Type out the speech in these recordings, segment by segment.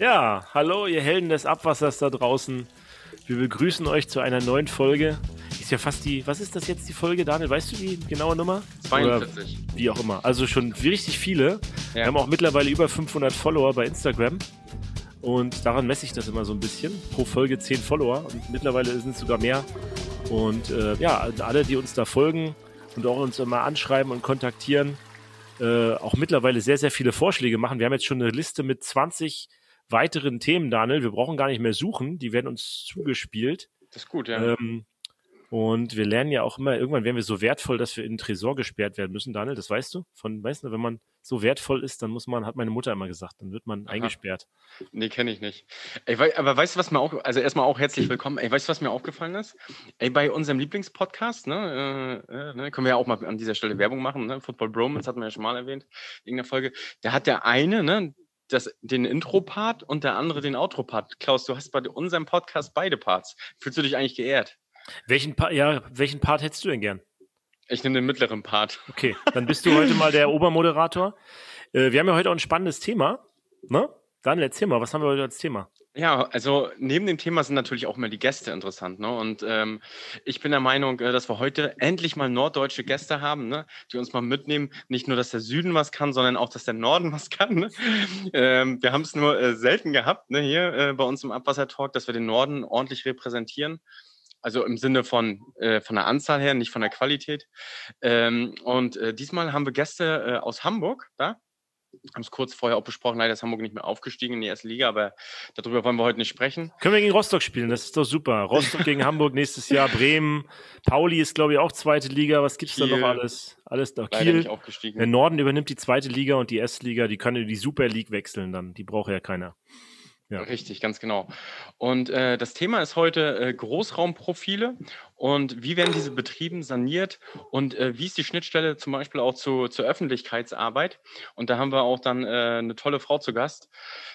Ja, hallo, ihr Helden des Abwassers da draußen. Wir begrüßen euch zu einer neuen Folge. Ist ja fast die, was ist das jetzt die Folge, Daniel? Weißt du die genaue Nummer? 42. Oder wie auch immer. Also schon richtig viele. Ja. Wir haben auch mittlerweile über 500 Follower bei Instagram. Und daran messe ich das immer so ein bisschen. Pro Folge 10 Follower. Und mittlerweile sind es sogar mehr. Und äh, ja, alle, die uns da folgen und auch uns immer anschreiben und kontaktieren, äh, auch mittlerweile sehr, sehr viele Vorschläge machen. Wir haben jetzt schon eine Liste mit 20 weiteren Themen, Daniel. Wir brauchen gar nicht mehr suchen. Die werden uns zugespielt. Das ist gut, ja. Ähm, und wir lernen ja auch immer, irgendwann werden wir so wertvoll, dass wir in den Tresor gesperrt werden müssen, Daniel, das weißt du? Von, weißt du, wenn man so wertvoll ist, dann muss man, hat meine Mutter immer gesagt, dann wird man Aha. eingesperrt. Nee, kenne ich nicht. Ey, aber weißt du, was mir auch, also erstmal auch herzlich willkommen. Ey, weißt du, was mir aufgefallen ist? Ey, bei unserem Lieblingspodcast, ne, äh, äh, ne können wir ja auch mal an dieser Stelle Werbung machen, ne? Football Bromance hatten wir ja schon mal erwähnt, in irgendeiner Folge. Da hat der eine, ne, das, den Intro-Part und der andere den Outro-Part. Klaus, du hast bei unserem Podcast beide Parts. Fühlst du dich eigentlich geehrt? Welchen, pa ja, welchen Part hättest du denn gern? Ich nehme den mittleren Part. Okay, dann bist du heute mal der Obermoderator. Äh, wir haben ja heute auch ein spannendes Thema. Ne? Daniel, erzähl mal, was haben wir heute als Thema? Ja, also neben dem Thema sind natürlich auch immer die Gäste interessant. Ne? Und ähm, ich bin der Meinung, äh, dass wir heute endlich mal norddeutsche Gäste haben, ne? die uns mal mitnehmen. Nicht nur, dass der Süden was kann, sondern auch, dass der Norden was kann. Ne? Ähm, wir haben es nur äh, selten gehabt ne? hier äh, bei uns im Abwassertalk, dass wir den Norden ordentlich repräsentieren. Also im Sinne von, äh, von der Anzahl her, nicht von der Qualität. Ähm, und äh, diesmal haben wir Gäste äh, aus Hamburg da haben es kurz vorher auch besprochen, leider ist Hamburg nicht mehr aufgestiegen in die erste Liga, aber darüber wollen wir heute nicht sprechen. Können wir gegen Rostock spielen, das ist doch super. Rostock gegen Hamburg nächstes Jahr, Bremen, Pauli ist glaube ich auch zweite Liga, was gibt es da noch alles? Alles da. Kiel, nicht aufgestiegen. der Norden übernimmt die zweite Liga und die erste Liga, die können in die Super League wechseln dann, die braucht ja keiner. Ja. Richtig, ganz genau. Und äh, das Thema ist heute äh, Großraumprofile und wie werden diese betrieben saniert und äh, wie ist die Schnittstelle zum Beispiel auch zu, zur Öffentlichkeitsarbeit. Und da haben wir auch dann äh, eine tolle Frau zu Gast.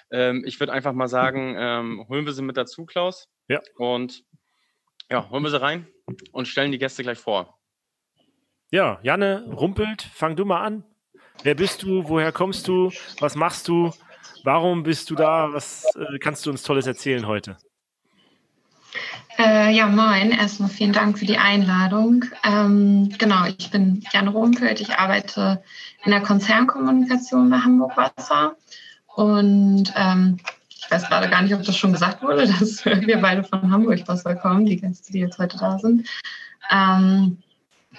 Ähm, ich würde einfach mal sagen, ähm, holen wir sie mit dazu, Klaus. Ja. Und ja, holen wir sie rein und stellen die Gäste gleich vor. Ja, Janne Rumpelt, fang du mal an. Wer bist du? Woher kommst du? Was machst du? Warum bist du da? Was äh, kannst du uns Tolles erzählen heute? Äh, ja, moin. Erstmal vielen Dank für die Einladung. Ähm, genau, ich bin Jan Rumpelt. Ich arbeite in der Konzernkommunikation bei Hamburg Wasser. Und ähm, ich weiß gerade gar nicht, ob das schon gesagt wurde, dass wir beide von Hamburg Wasser kommen, die Gäste, die jetzt heute da sind. Ähm,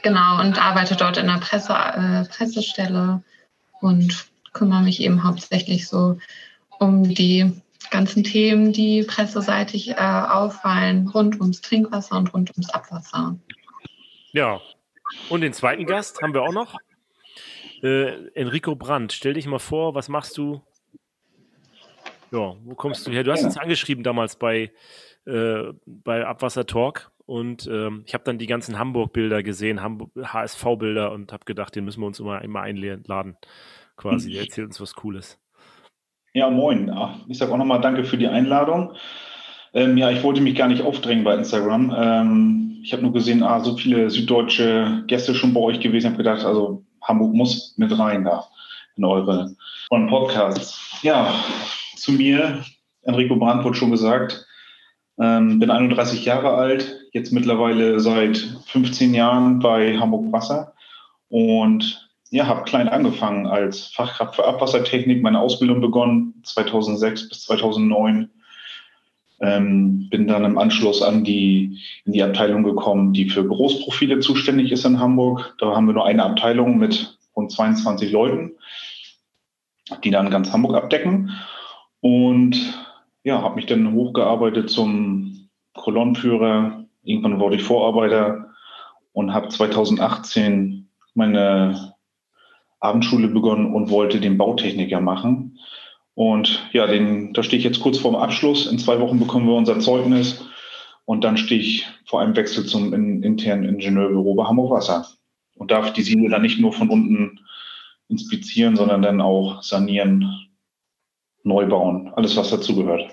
genau, und arbeite dort in der Presse, äh, Pressestelle und kümmere mich eben hauptsächlich so um die ganzen Themen, die presseseitig äh, auffallen, rund ums Trinkwasser und rund ums Abwasser. Ja, und den zweiten Gast haben wir auch noch. Äh, Enrico Brandt, stell dich mal vor, was machst du? Ja, wo kommst du her? Du hast uns angeschrieben damals bei, äh, bei Abwasser Talk und ähm, ich habe dann die ganzen Hamburg-Bilder gesehen, HSV-Bilder und habe gedacht, den müssen wir uns immer, immer einladen quasi. Der erzählt uns was Cooles. Ja, moin. Ich sage auch nochmal danke für die Einladung. Ähm, ja, ich wollte mich gar nicht aufdrängen bei Instagram. Ähm, ich habe nur gesehen, ah, so viele süddeutsche Gäste schon bei euch gewesen. Ich habe gedacht, also Hamburg muss mit rein da in eure Podcasts. Ja, zu mir, Enrico Brandt wurde schon gesagt, ähm, bin 31 Jahre alt, jetzt mittlerweile seit 15 Jahren bei Hamburg Wasser und ja, habe klein angefangen als Fachkraft für Abwassertechnik, meine Ausbildung begonnen 2006 bis 2009. Ähm, bin dann im Anschluss an die, in die Abteilung gekommen, die für Großprofile zuständig ist in Hamburg. Da haben wir nur eine Abteilung mit rund 22 Leuten, die dann ganz Hamburg abdecken. Und ja, habe mich dann hochgearbeitet zum Kolonnenführer. Irgendwann wurde ich Vorarbeiter und habe 2018 meine Abendschule begonnen und wollte den Bautechniker machen. Und ja, den, da stehe ich jetzt kurz vorm Abschluss. In zwei Wochen bekommen wir unser Zeugnis. Und dann stehe ich vor einem Wechsel zum in, internen Ingenieurbüro bei Hamburg Wasser und darf die Siedel dann nicht nur von unten inspizieren, sondern dann auch sanieren, neu bauen, alles was dazugehört.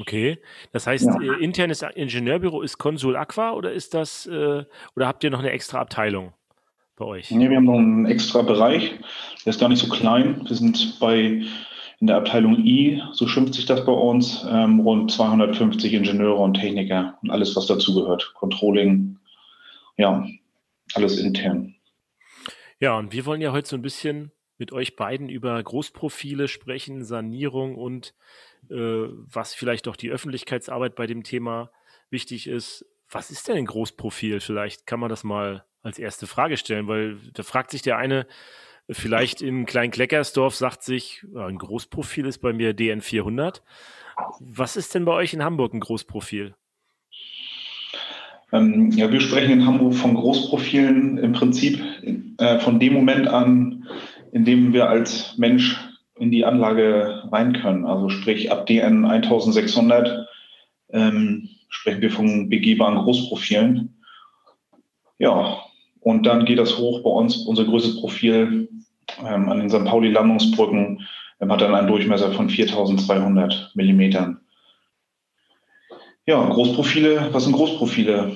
Okay, das heißt, ja. Äh, internes Ingenieurbüro ist Consul Aqua oder ist das äh, oder habt ihr noch eine extra Abteilung? Bei euch? Nee, wir haben noch einen extra Bereich. Der ist gar nicht so klein. Wir sind bei in der Abteilung I, so schimpft sich das bei uns, ähm, rund 250 Ingenieure und Techniker und alles, was dazugehört. Controlling, ja, alles intern. Ja, und wir wollen ja heute so ein bisschen mit euch beiden über Großprofile sprechen, Sanierung und äh, was vielleicht auch die Öffentlichkeitsarbeit bei dem Thema wichtig ist. Was ist denn ein Großprofil? Vielleicht kann man das mal als erste Frage stellen, weil da fragt sich der eine, vielleicht in Klein-Kleckersdorf sagt sich, ein Großprofil ist bei mir DN 400. Was ist denn bei euch in Hamburg ein Großprofil? Ähm, ja, wir sprechen in Hamburg von Großprofilen im Prinzip äh, von dem Moment an, in dem wir als Mensch in die Anlage rein können. Also sprich ab DN 1600 ähm, sprechen wir von begehbaren Großprofilen. Ja, und dann geht das hoch bei uns. Unser größtes Profil ähm, an den St. Pauli-Landungsbrücken ähm, hat dann einen Durchmesser von 4200 Millimetern. Ja, Großprofile, was sind Großprofile?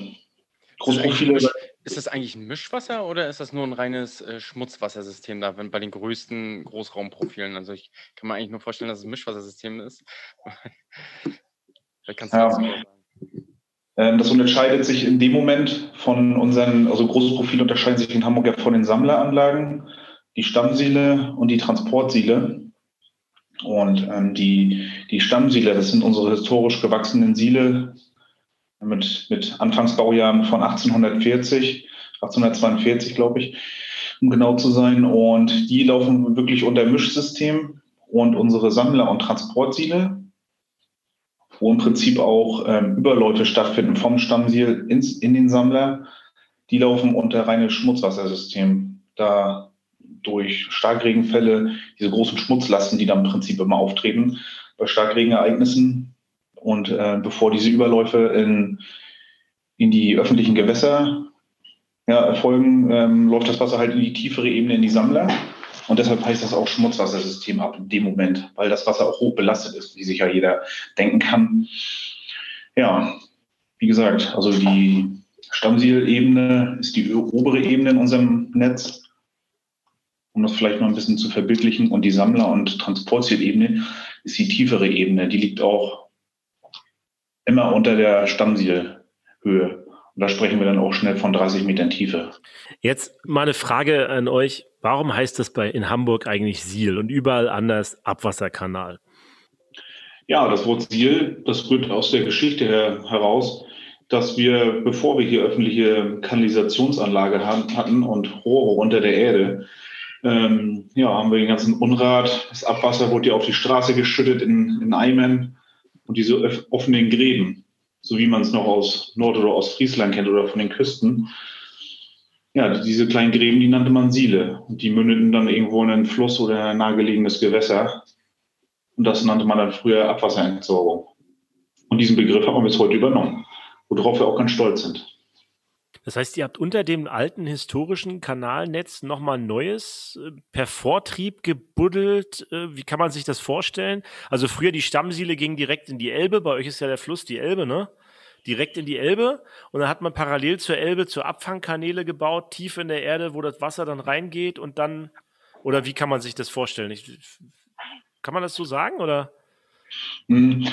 Großprofile. Ist das, ist das eigentlich ein Mischwasser oder ist das nur ein reines äh, Schmutzwassersystem da, wenn bei den größten Großraumprofilen? Also ich kann mir eigentlich nur vorstellen, dass es ein Mischwassersystem ist. Vielleicht kannst du ja. das sagen. Ähm, das unterscheidet sich in dem Moment von unseren, also große Profile unterscheiden sich in Hamburg ja von den Sammleranlagen, die Stammsiele und die Transportsiele. Und ähm, die, die Stammsiele, das sind unsere historisch gewachsenen Siele mit, mit Anfangsbaujahren von 1840, 1842, glaube ich, um genau zu sein. Und die laufen wirklich unter Mischsystem. Und unsere Sammler- und Transportsiele, wo im Prinzip auch ähm, Überläufe stattfinden vom Stammsiel ins, in den Sammler. Die laufen unter reines Schmutzwassersystem. Da durch Starkregenfälle, diese großen Schmutzlasten, die dann im Prinzip immer auftreten bei Starkregenereignissen. Und äh, bevor diese Überläufe in, in die öffentlichen Gewässer ja, erfolgen, ähm, läuft das Wasser halt in die tiefere Ebene in die Sammler. Und deshalb heißt das auch Schmutzwassersystem ab in dem Moment, weil das Wasser auch hoch belastet ist, wie sich ja jeder denken kann. Ja, wie gesagt, also die Stammsielebene ist die obere Ebene in unserem Netz, um das vielleicht noch ein bisschen zu verbildlichen. Und die Sammler- und Transportzielebene ist die tiefere Ebene. Die liegt auch immer unter der Stammsielhöhe. Und da sprechen wir dann auch schnell von 30 Metern Tiefe. Jetzt mal eine Frage an euch. Warum heißt das bei in Hamburg eigentlich Siel und überall anders Abwasserkanal? Ja, das Wort Siel, das rührt aus der Geschichte her, heraus, dass wir, bevor wir hier öffentliche Kanalisationsanlage hatten und Rohre unter der Erde, ähm, ja, haben wir den ganzen Unrat, das Abwasser wurde ja auf die Straße geschüttet in, in Eimern und diese offenen Gräben so wie man es noch aus Nord- oder Ostfriesland kennt oder von den Küsten. Ja, diese kleinen Gräben, die nannte man Siele. Und die mündeten dann irgendwo in einen Fluss oder ein nahegelegenes Gewässer. Und das nannte man dann früher Abwasserentsorgung. Und diesen Begriff haben wir bis heute übernommen, worauf wir auch ganz stolz sind. Das heißt, ihr habt unter dem alten historischen Kanalnetz nochmal Neues äh, per Vortrieb gebuddelt. Äh, wie kann man sich das vorstellen? Also früher die Stammsiele ging direkt in die Elbe. Bei euch ist ja der Fluss die Elbe, ne? Direkt in die Elbe. Und dann hat man parallel zur Elbe zur Abfangkanäle gebaut, tief in der Erde, wo das Wasser dann reingeht und dann, oder wie kann man sich das vorstellen? Ich, kann man das so sagen oder? Hm.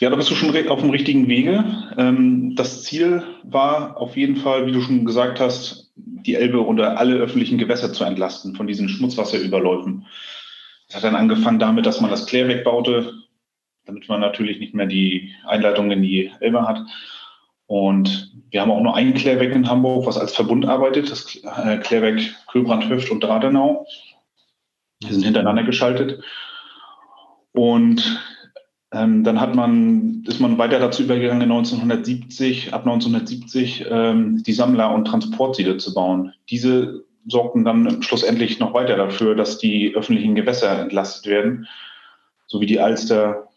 Ja, da bist du schon auf dem richtigen Wege. Ähm, das Ziel war auf jeden Fall, wie du schon gesagt hast, die Elbe oder alle öffentlichen Gewässer zu entlasten von diesen Schmutzwasserüberläufen. Es hat dann angefangen damit, dass man das Klärwerk baute, damit man natürlich nicht mehr die Einleitung in die Elbe hat. Und wir haben auch nur ein Klärwerk in Hamburg, was als Verbund arbeitet, das äh, Klärwerk Köbrand, Hüft und Dradenau. Die sind hintereinander geschaltet. Und ähm, dann hat man, ist man weiter dazu übergegangen, 1970, ab 1970 ähm, die Sammler- und Transportsiele zu bauen. Diese sorgten dann schlussendlich noch weiter dafür, dass die öffentlichen Gewässer entlastet werden, so wie die Alster,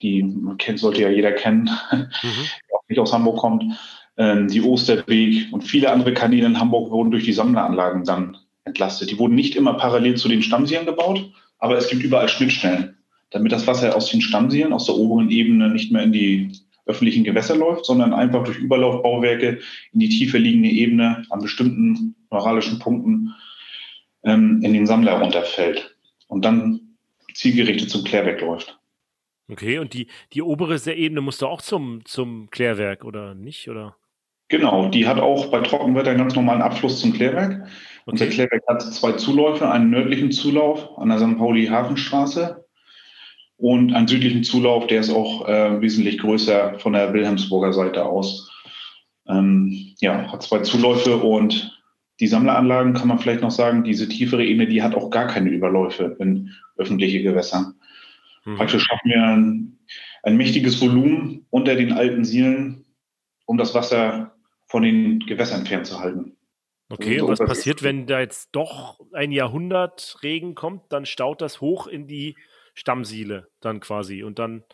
die man kennt, sollte ja jeder kennen, mhm. auch nicht aus Hamburg kommt, ähm, die Osterweg und viele andere Kanäle in Hamburg wurden durch die Sammleranlagen dann entlastet. Die wurden nicht immer parallel zu den Stammsielen gebaut, aber es gibt überall Schnittstellen damit das Wasser aus den Stammsielen, aus der oberen Ebene nicht mehr in die öffentlichen Gewässer läuft, sondern einfach durch Überlaufbauwerke in die tiefer liegende Ebene an bestimmten neuralischen Punkten ähm, in den Sammler runterfällt. Und dann zielgerichtet zum Klärwerk läuft. Okay, und die, die obere Ebene muss doch auch zum, zum Klärwerk, oder nicht? Oder? Genau, die hat auch bei Trockenwetter einen ganz normalen Abfluss zum Klärwerk. Okay. Unser Klärwerk hat zwei Zuläufe, einen nördlichen Zulauf an der St. Pauli-Hafenstraße und einen südlichen Zulauf, der ist auch äh, wesentlich größer von der Wilhelmsburger Seite aus. Ähm, ja, hat zwei Zuläufe und die Sammleranlagen kann man vielleicht noch sagen, diese tiefere Ebene, die hat auch gar keine Überläufe in öffentliche Gewässer. Mhm. Praktisch schaffen wir ein, ein mächtiges Volumen unter den alten Sielen, um das Wasser von den Gewässern fernzuhalten. Okay, und was passiert, wenn da jetzt doch ein Jahrhundert Regen kommt, dann staut das hoch in die Stammsiele dann quasi und dann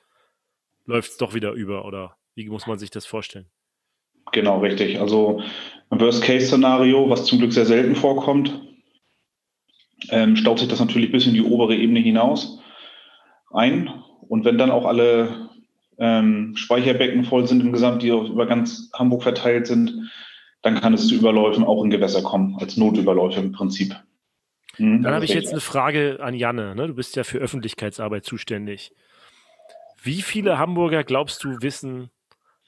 läuft es doch wieder über oder wie muss man sich das vorstellen? Genau, richtig. Also ein Worst-Case-Szenario, was zum Glück sehr selten vorkommt, ähm, staut sich das natürlich bis in die obere Ebene hinaus ein. Und wenn dann auch alle ähm, Speicherbecken voll sind im Gesamt, die über ganz Hamburg verteilt sind, dann kann es zu Überläufen auch in Gewässer kommen, als Notüberläufe im Prinzip. Hm, dann habe ich jetzt eine Frage an Janne. Ne? Du bist ja für Öffentlichkeitsarbeit zuständig. Wie viele Hamburger glaubst du wissen,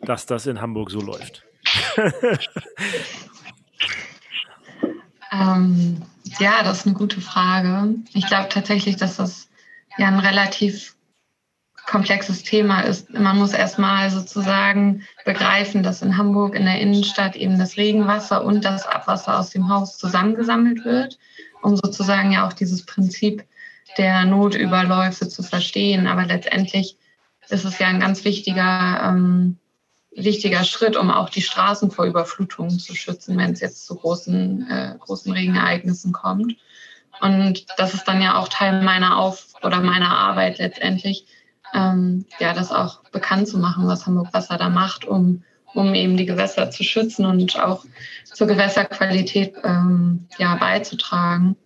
dass das in Hamburg so läuft? ähm, ja, das ist eine gute Frage. Ich glaube tatsächlich, dass das ja ein relativ komplexes Thema ist. Man muss erstmal sozusagen begreifen, dass in Hamburg in der Innenstadt eben das Regenwasser und das Abwasser aus dem Haus zusammengesammelt wird, um sozusagen ja auch dieses Prinzip der Notüberläufe zu verstehen. Aber letztendlich ist es ja ein ganz wichtiger, ähm, wichtiger Schritt, um auch die Straßen vor Überflutungen zu schützen, wenn es jetzt zu großen, äh, großen Regenereignissen kommt. Und das ist dann ja auch Teil meiner Auf- oder meiner Arbeit letztendlich, ähm, ja, das auch bekannt zu machen, was Hamburg Wasser da macht, um, um eben die Gewässer zu schützen und auch zur Gewässerqualität ähm, ja, beizutragen.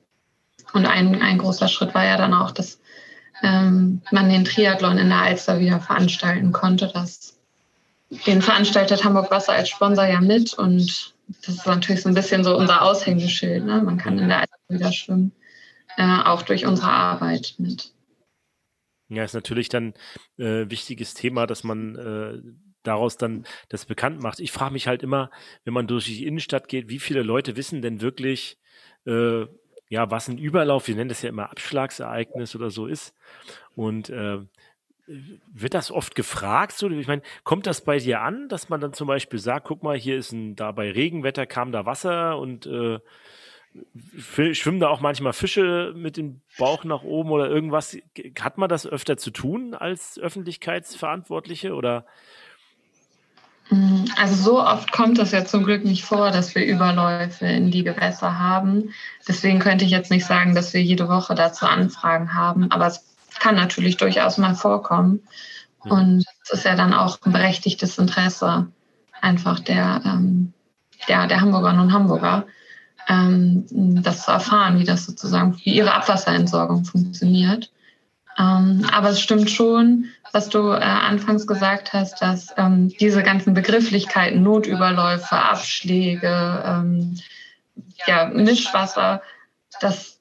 Und ein, ein großer Schritt war ja dann auch, dass ähm, man den Triathlon in der Alster wieder veranstalten konnte. Das, den veranstaltet Hamburg Wasser als Sponsor ja mit und das ist natürlich so ein bisschen so unser Aushängeschild. Ne? Man kann in der Alster wieder schwimmen, äh, auch durch unsere Arbeit mit. Ja, ist natürlich dann äh, wichtiges Thema, dass man äh, daraus dann das bekannt macht. Ich frage mich halt immer, wenn man durch die Innenstadt geht, wie viele Leute wissen denn wirklich, äh, ja, was ein Überlauf, wir nennen das ja immer Abschlagsereignis oder so ist. Und äh, wird das oft gefragt? So, ich meine, kommt das bei dir an, dass man dann zum Beispiel sagt, guck mal, hier ist ein, da bei Regenwetter kam da Wasser und äh, schwimmen da auch manchmal Fische mit dem Bauch nach oben oder irgendwas? Hat man das öfter zu tun als Öffentlichkeitsverantwortliche oder? Mm, also so oft kommt es ja zum Glück nicht vor, dass wir Überläufe in die Gewässer haben. Deswegen könnte ich jetzt nicht sagen, dass wir jede Woche dazu Anfragen haben, aber es kann natürlich durchaus mal vorkommen. Und es ist ja dann auch ein berechtigtes Interesse einfach der, ähm, der, der Hamburgerinnen und Hamburger, ähm, das zu erfahren, wie das sozusagen, wie ihre Abwasserentsorgung funktioniert. Ähm, aber es stimmt schon, was du äh, anfangs gesagt hast, dass ähm, diese ganzen Begrifflichkeiten, Notüberläufe, Abschläge, ähm, ja, Mischwasser, das,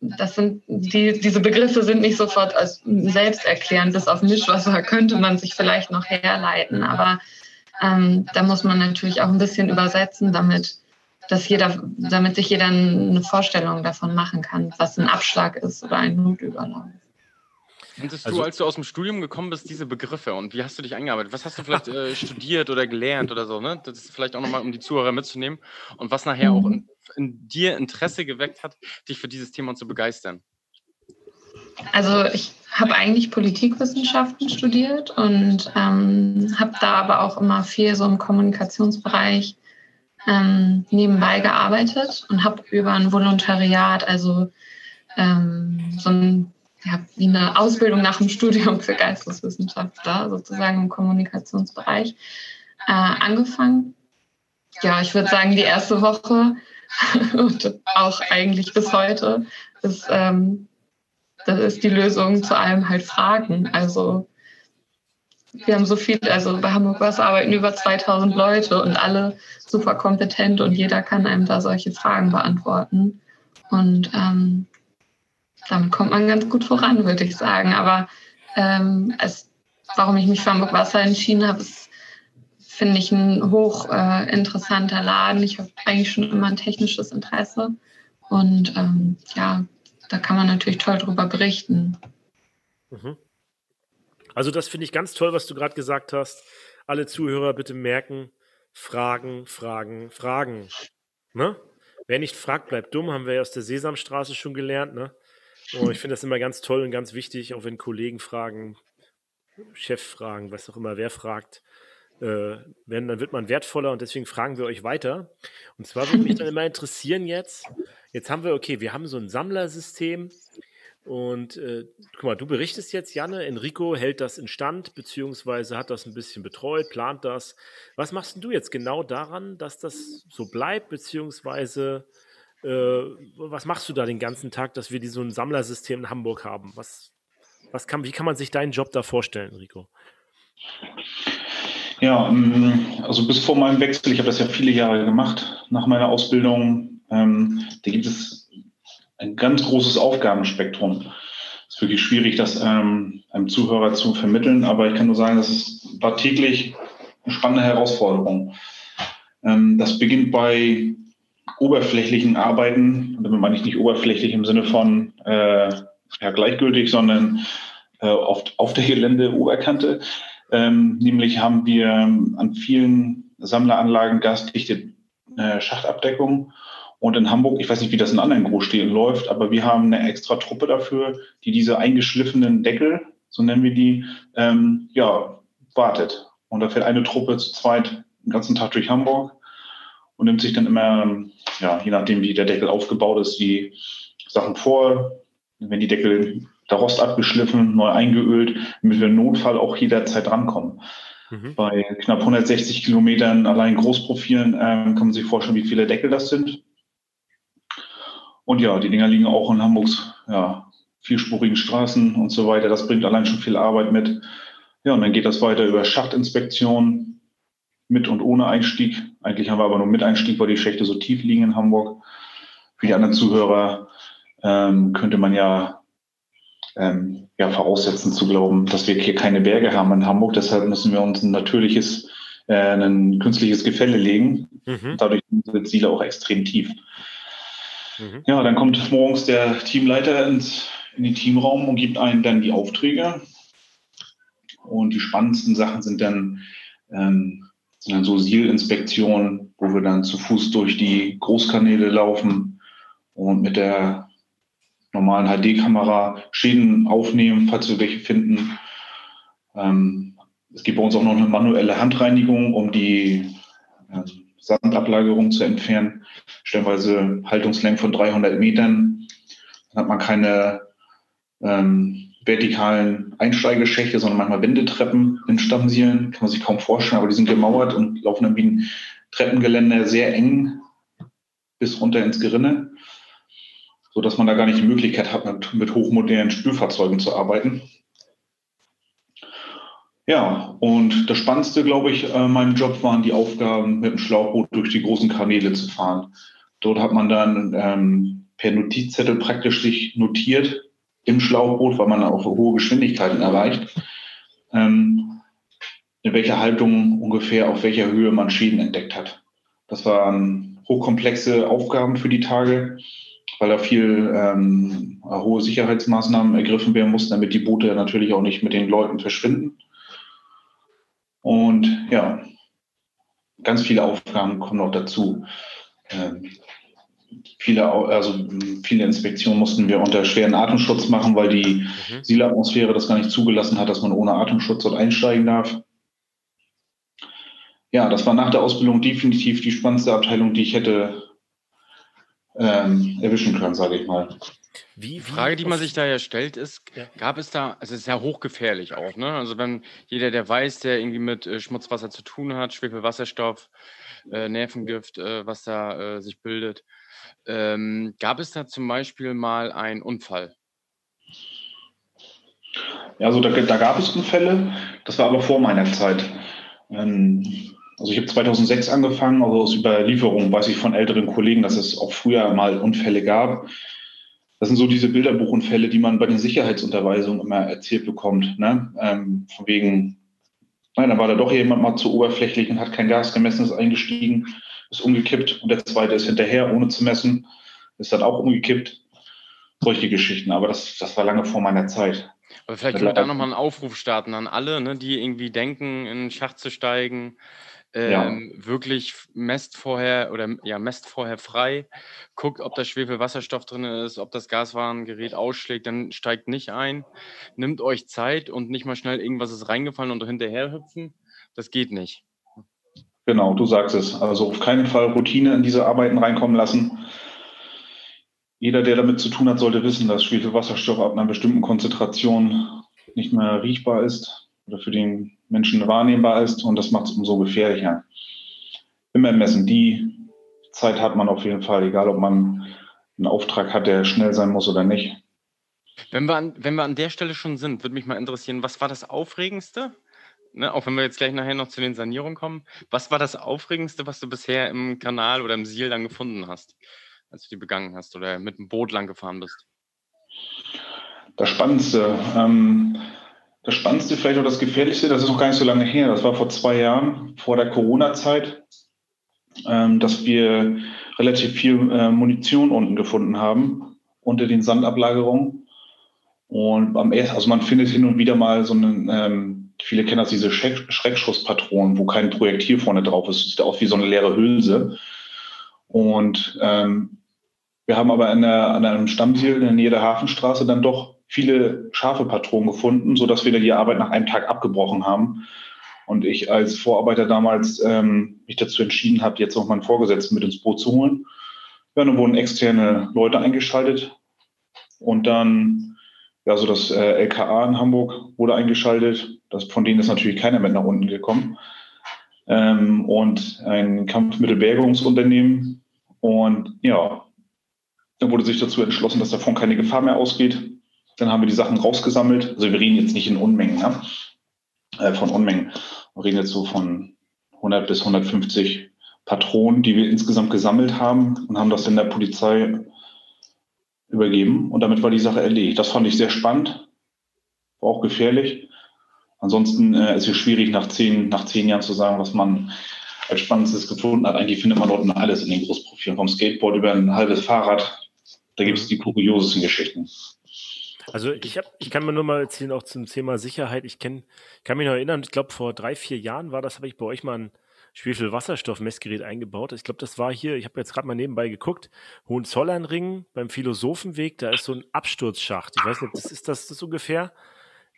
das sind, die, diese Begriffe sind nicht sofort als selbsterklärend. Bis auf Mischwasser könnte man sich vielleicht noch herleiten, aber ähm, da muss man natürlich auch ein bisschen übersetzen, damit dass jeder, damit sich jeder eine Vorstellung davon machen kann, was ein Abschlag ist oder ein Notüberlauf. Kanntest also, du, als du aus dem Studium gekommen bist, diese Begriffe und wie hast du dich eingearbeitet? Was hast du vielleicht äh, studiert oder gelernt oder so? Ne? Das ist vielleicht auch nochmal, um die Zuhörer mitzunehmen und was nachher auch in, in, dir Interesse geweckt hat, dich für dieses Thema zu begeistern. Also ich habe eigentlich Politikwissenschaften studiert und ähm, habe da aber auch immer viel so im Kommunikationsbereich ähm, nebenbei gearbeitet und habe über ein Volontariat, also ähm, so ein, ja, wie eine Ausbildung nach dem Studium für Geisteswissenschaftler, sozusagen im Kommunikationsbereich, äh, angefangen. Ja, ich würde sagen, die erste Woche und auch eigentlich bis heute ist, ähm, das ist die Lösung zu allem halt Fragen. Also wir haben so viel, also bei Hamburg Wasser arbeiten über 2000 Leute und alle super kompetent und jeder kann einem da solche Fragen beantworten. Und ähm, damit kommt man ganz gut voran, würde ich sagen. Aber ähm, es, warum ich mich für Hamburg Wasser entschieden habe, ist, finde ich, ein hoch äh, Laden. Ich habe eigentlich schon immer ein technisches Interesse. Und ähm, ja, da kann man natürlich toll drüber berichten. Mhm. Also das finde ich ganz toll, was du gerade gesagt hast. Alle Zuhörer bitte merken, Fragen, Fragen, Fragen. Ne? Wer nicht fragt, bleibt dumm, haben wir ja aus der Sesamstraße schon gelernt. Ne? Und ich finde das immer ganz toll und ganz wichtig, auch wenn Kollegen fragen, Chef fragen, was auch immer, wer fragt, äh, wenn, dann wird man wertvoller und deswegen fragen wir euch weiter. Und zwar würde mich dann immer interessieren jetzt, jetzt haben wir, okay, wir haben so ein Sammlersystem, und äh, guck mal, du berichtest jetzt, Janne, Enrico hält das in Stand, beziehungsweise hat das ein bisschen betreut, plant das. Was machst du jetzt genau daran, dass das so bleibt, beziehungsweise äh, was machst du da den ganzen Tag, dass wir die, so ein Sammlersystem in Hamburg haben? Was, was kann, wie kann man sich deinen Job da vorstellen, Enrico? Ja, ähm, also bis vor meinem Wechsel, ich habe das ja viele Jahre gemacht, nach meiner Ausbildung, ähm, da gibt es ein ganz großes Aufgabenspektrum. Es ist wirklich schwierig, das ähm, einem Zuhörer zu vermitteln, aber ich kann nur sagen, das ist, war täglich eine spannende Herausforderung. Ähm, das beginnt bei oberflächlichen Arbeiten, damit meine ich nicht oberflächlich im Sinne von äh, ja, gleichgültig, sondern äh, auf, auf der Gelände-Oberkante. Ähm, nämlich haben wir an vielen Sammleranlagen gasdichte äh, Schachtabdeckung und in Hamburg, ich weiß nicht, wie das in anderen Großstädten läuft, aber wir haben eine extra Truppe dafür, die diese eingeschliffenen Deckel, so nennen wir die, ähm, ja, wartet. Und da fährt eine Truppe zu zweit den ganzen Tag durch Hamburg und nimmt sich dann immer, ja, je nachdem, wie der Deckel aufgebaut ist, die Sachen vor. Wenn die Deckel der Rost abgeschliffen, neu eingeölt, damit wir im Notfall auch jederzeit rankommen. Mhm. Bei knapp 160 Kilometern allein Großprofilen ähm, kann man sich vorstellen, wie viele Deckel das sind. Und ja, die Dinger liegen auch in Hamburgs ja, vierspurigen Straßen und so weiter. Das bringt allein schon viel Arbeit mit. Ja, und dann geht das weiter über Schachtinspektion mit und ohne Einstieg. Eigentlich haben wir aber nur mit Einstieg, weil die Schächte so tief liegen in Hamburg. Für die anderen Zuhörer ähm, könnte man ja, ähm, ja voraussetzen zu glauben, dass wir hier keine Berge haben in Hamburg. Deshalb müssen wir uns ein natürliches, äh, ein künstliches Gefälle legen. Mhm. Dadurch sind Ziele auch extrem tief. Mhm. Ja, dann kommt morgens der Teamleiter ins, in den Teamraum und gibt einen dann die Aufträge. Und die spannendsten Sachen sind dann, ähm, sind so Sielinspektionen, wo wir dann zu Fuß durch die Großkanäle laufen und mit der normalen HD-Kamera Schäden aufnehmen, falls wir welche finden. Ähm, es gibt bei uns auch noch eine manuelle Handreinigung, um die ähm, Sandablagerung zu entfernen. Stellenweise Haltungslängen von 300 Metern. Dann hat man keine ähm, vertikalen Einsteigeschächte, sondern manchmal Wendetreppen in Stammsielen. Kann man sich kaum vorstellen, aber die sind gemauert und laufen dann wie ein Treppengeländer sehr eng bis runter ins Gerinne, sodass man da gar nicht die Möglichkeit hat, mit, mit hochmodernen Spülfahrzeugen zu arbeiten. Ja, und das Spannendste, glaube ich, äh, meinem Job waren die Aufgaben, mit dem Schlauchboot durch die großen Kanäle zu fahren. Dort hat man dann ähm, per Notizzettel praktisch sich notiert im Schlauchboot, weil man auch hohe Geschwindigkeiten erreicht, ähm, in welcher Haltung ungefähr auf welcher Höhe man Schäden entdeckt hat. Das waren hochkomplexe Aufgaben für die Tage, weil da viel ähm, hohe Sicherheitsmaßnahmen ergriffen werden mussten, damit die Boote natürlich auch nicht mit den Leuten verschwinden. Und ja, ganz viele Aufgaben kommen noch dazu. Ähm, viele, also viele Inspektionen mussten wir unter schweren Atemschutz machen, weil die mhm. Sielatmosphäre das gar nicht zugelassen hat, dass man ohne Atemschutz dort einsteigen darf. Ja, das war nach der Ausbildung definitiv die spannendste Abteilung, die ich hätte ähm, erwischen können, sage ich mal. Wie, wie Frage, die man sich da ja stellt, ist, gab es da, also es ist ja hochgefährlich auch, ne? Also wenn jeder, der weiß, der irgendwie mit äh, Schmutzwasser zu tun hat, Schwefelwasserstoff, äh, Nervengift, äh, was da äh, sich bildet, ähm, gab es da zum Beispiel mal einen Unfall? Ja, also da, da, gab es Unfälle, das war aber vor meiner Zeit. Ähm, also ich habe 2006 angefangen, also aus Überlieferung weiß ich von älteren Kollegen, dass es auch früher mal Unfälle gab. das sind so diese Bilderbuchunfälle, die man bei den Sicherheitsunterweisungen immer erzählt bekommt. Ne? Ähm, von wegen, nein, dann war da doch jemand mal zu oberflächlich und hat kein Gas gemessen, ist eingestiegen, ist umgekippt und der zweite ist hinterher, ohne zu messen, ist dann auch umgekippt. Solche Geschichten, aber das, das war lange vor meiner Zeit. Aber vielleicht können wir da nochmal einen Aufruf starten an alle, ne, die irgendwie denken, in den Schacht zu steigen. Ähm, ja. Wirklich messt vorher oder ja, messt vorher frei, guckt, ob da Schwefelwasserstoff drin ist, ob das Gaswarngerät ausschlägt, dann steigt nicht ein. Nimmt euch Zeit und nicht mal schnell irgendwas ist reingefallen und hinterher hüpfen. Das geht nicht. Genau, du sagst es. Also auf keinen Fall Routine in diese Arbeiten reinkommen lassen. Jeder, der damit zu tun hat, sollte wissen, dass Schwefelwasserstoff ab einer bestimmten Konzentration nicht mehr riechbar ist oder für den Menschen wahrnehmbar ist und das macht es umso gefährlicher. Immer messen. Die Zeit hat man auf jeden Fall, egal ob man einen Auftrag hat, der schnell sein muss oder nicht. Wenn wir an, wenn wir an der Stelle schon sind, würde mich mal interessieren, was war das Aufregendste? Ne, auch wenn wir jetzt gleich nachher noch zu den Sanierungen kommen, was war das Aufregendste, was du bisher im Kanal oder im Siel dann gefunden hast, als du die begangen hast oder mit dem Boot lang gefahren bist? Das Spannendste, ähm, das Spannendste, vielleicht auch das Gefährlichste, das ist noch gar nicht so lange her. Das war vor zwei Jahren, vor der Corona-Zeit, ähm, dass wir relativ viel äh, Munition unten gefunden haben, unter den Sandablagerungen. Und am also man findet hin und wieder mal so einen, ähm, viele kennen das, diese Schreck Schreckschusspatronen, wo kein Projektil vorne drauf ist. Sieht aus wie so eine leere Hülse. Und ähm, wir haben aber der, an einem Stammsiel in der Nähe der Hafenstraße dann doch viele scharfe Patronen gefunden, sodass wir die Arbeit nach einem Tag abgebrochen haben. Und ich als Vorarbeiter damals ähm, mich dazu entschieden habe, jetzt noch meinen Vorgesetzten mit ins Boot zu holen. Ja, dann wurden externe Leute eingeschaltet und dann, ja, so das äh, LKA in Hamburg wurde eingeschaltet. Das, von denen ist natürlich keiner mit nach unten gekommen. Ähm, und ein Kampfmittelbergungsunternehmen. Und ja, dann wurde sich dazu entschlossen, dass davon keine Gefahr mehr ausgeht. Dann haben wir die Sachen rausgesammelt. Also wir reden jetzt nicht in Unmengen, ne? äh, von Unmengen. Wir reden jetzt so von 100 bis 150 Patronen, die wir insgesamt gesammelt haben und haben das in der Polizei übergeben. Und damit war die Sache erledigt. Das fand ich sehr spannend, war auch gefährlich. Ansonsten äh, ist es schwierig, nach zehn, nach zehn Jahren zu sagen, was man als Spannendstes gefunden hat. Eigentlich findet man dort alles in den Großprofilen, vom Skateboard über ein halbes Fahrrad. Da gibt es die kuriosesten Geschichten. Also ich, hab, ich kann mir nur mal erzählen, auch zum Thema Sicherheit. Ich kenn, kann mich noch erinnern, ich glaube vor drei, vier Jahren war das, habe ich bei euch mal ein Schwefelwasserstoffmessgerät eingebaut. Ich glaube, das war hier, ich habe jetzt gerade mal nebenbei geguckt, Hohenzollernring beim Philosophenweg, da ist so ein Absturzschacht. Ich weiß nicht, das ist das, das ungefähr?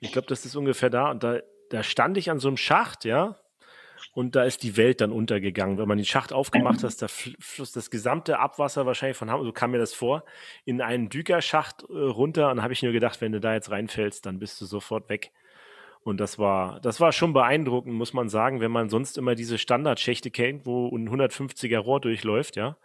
Ich glaube, das ist ungefähr da. Und da, da stand ich an so einem Schacht, ja, und da ist die Welt dann untergegangen. Wenn man den Schacht aufgemacht hat, da floss das gesamte Abwasser wahrscheinlich von Hamburg, so kam mir das vor, in einen Dükerschacht äh, runter. Und habe ich nur gedacht, wenn du da jetzt reinfällst, dann bist du sofort weg. Und das war, das war schon beeindruckend, muss man sagen, wenn man sonst immer diese Standardschächte kennt, wo ein 150er Rohr durchläuft, ja.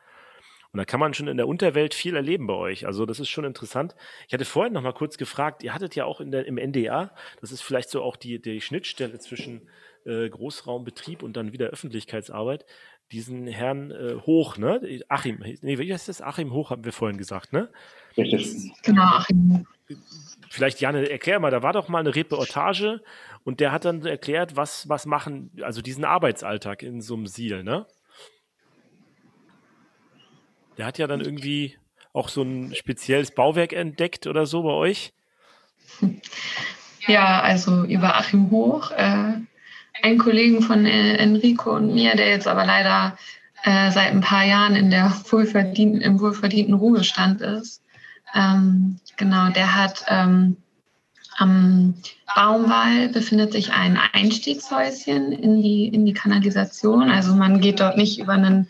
Und da kann man schon in der Unterwelt viel erleben bei euch. Also das ist schon interessant. Ich hatte vorhin noch mal kurz gefragt, ihr hattet ja auch in der, im NDA, das ist vielleicht so auch die, die Schnittstelle zwischen äh, Großraumbetrieb und dann wieder Öffentlichkeitsarbeit, diesen Herrn äh, Hoch, ne? Achim, nee, wie heißt das? Achim Hoch haben wir vorhin gesagt, ne? Richtig. Genau, Achim. Vielleicht, Janne, erklär mal, da war doch mal eine Reportage und der hat dann erklärt, was, was machen, also diesen Arbeitsalltag in so einem Siel, ne? Der hat ja dann irgendwie auch so ein spezielles Bauwerk entdeckt oder so bei euch. Ja, also über Achim Hoch äh, einen Kollegen von äh, Enrico und mir, der jetzt aber leider äh, seit ein paar Jahren in der wohlverdienten, im wohlverdienten Ruhestand ist. Ähm, genau, der hat ähm, am Baumwall befindet sich ein Einstiegshäuschen in die, in die Kanalisation. Also man geht dort nicht über einen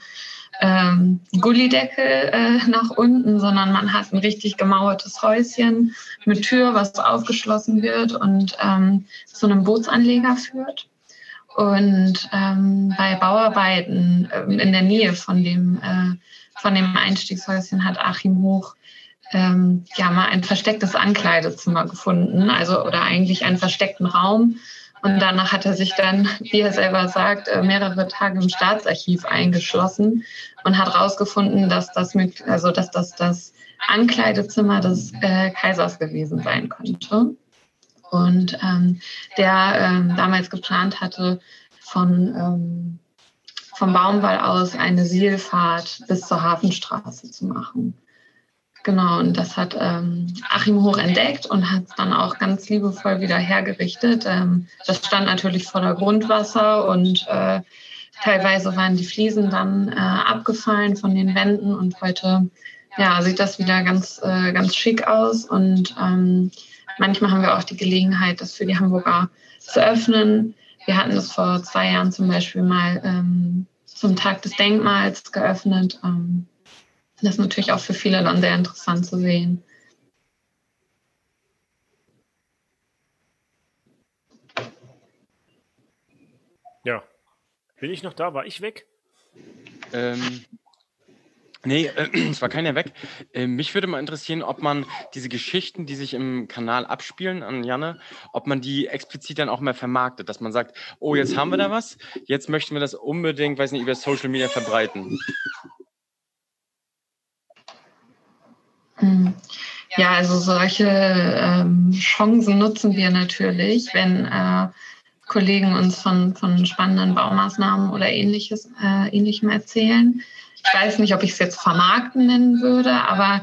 ähm, Gullideckel äh, nach unten, sondern man hat ein richtig gemauertes Häuschen mit Tür, was aufgeschlossen wird und ähm, zu einem Bootsanleger führt. Und ähm, bei Bauarbeiten äh, in der Nähe von dem, äh, von dem Einstiegshäuschen hat Achim Hoch ähm, ja mal ein verstecktes Ankleidezimmer gefunden, also oder eigentlich einen versteckten Raum, Und danach hat er sich dann, wie er selber sagt, äh, mehrere Tage im Staatsarchiv eingeschlossen und hat herausgefunden, dass das, mit, also dass das das Ankleidezimmer des äh, Kaisers gewesen sein könnte. Und ähm, der ähm, damals geplant hatte, von, ähm, vom Baumwall aus eine Seelfahrt bis zur Hafenstraße zu machen. Genau, und das hat ähm, Achim Hoch entdeckt und hat es dann auch ganz liebevoll wieder hergerichtet. Ähm, das stand natürlich voller Grundwasser und äh, teilweise waren die Fliesen dann äh, abgefallen von den Wänden und heute ja, sieht das wieder ganz, äh, ganz schick aus. Und ähm, manchmal haben wir auch die Gelegenheit, das für die Hamburger zu öffnen. Wir hatten das vor zwei Jahren zum Beispiel mal ähm, zum Tag des Denkmals geöffnet. Ähm, das ist natürlich auch für viele dann sehr interessant zu sehen. Ja. Bin ich noch da? War ich weg? Ähm, nee, äh, es war keiner weg. Äh, mich würde mal interessieren, ob man diese Geschichten, die sich im Kanal abspielen an Janne, ob man die explizit dann auch mehr vermarktet, dass man sagt, oh, jetzt haben wir da was, jetzt möchten wir das unbedingt, weiß nicht, über Social Media verbreiten. Hm. Ja, also solche ähm, Chancen nutzen wir natürlich, wenn äh, Kollegen uns von, von spannenden Baumaßnahmen oder ähnliches, äh, ähnlichem erzählen. Ich weiß nicht, ob ich es jetzt vermarkten nennen würde, aber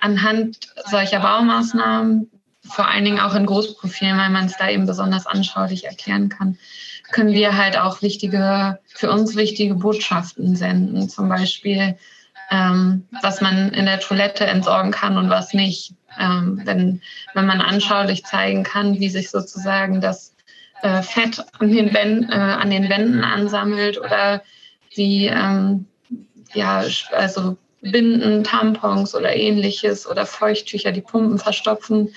anhand solcher Baumaßnahmen, vor allen Dingen auch in Großprofilen, weil man es da eben besonders anschaulich erklären kann, können wir halt auch wichtige, für uns wichtige Botschaften senden. Zum Beispiel, ähm, was man in der Toilette entsorgen kann und was nicht. Ähm, wenn, wenn man anschaulich zeigen kann, wie sich sozusagen das äh, Fett an den, Wänden, äh, an den Wänden ansammelt oder wie ähm, ja, also Binden, Tampons oder ähnliches oder Feuchttücher die Pumpen verstopfen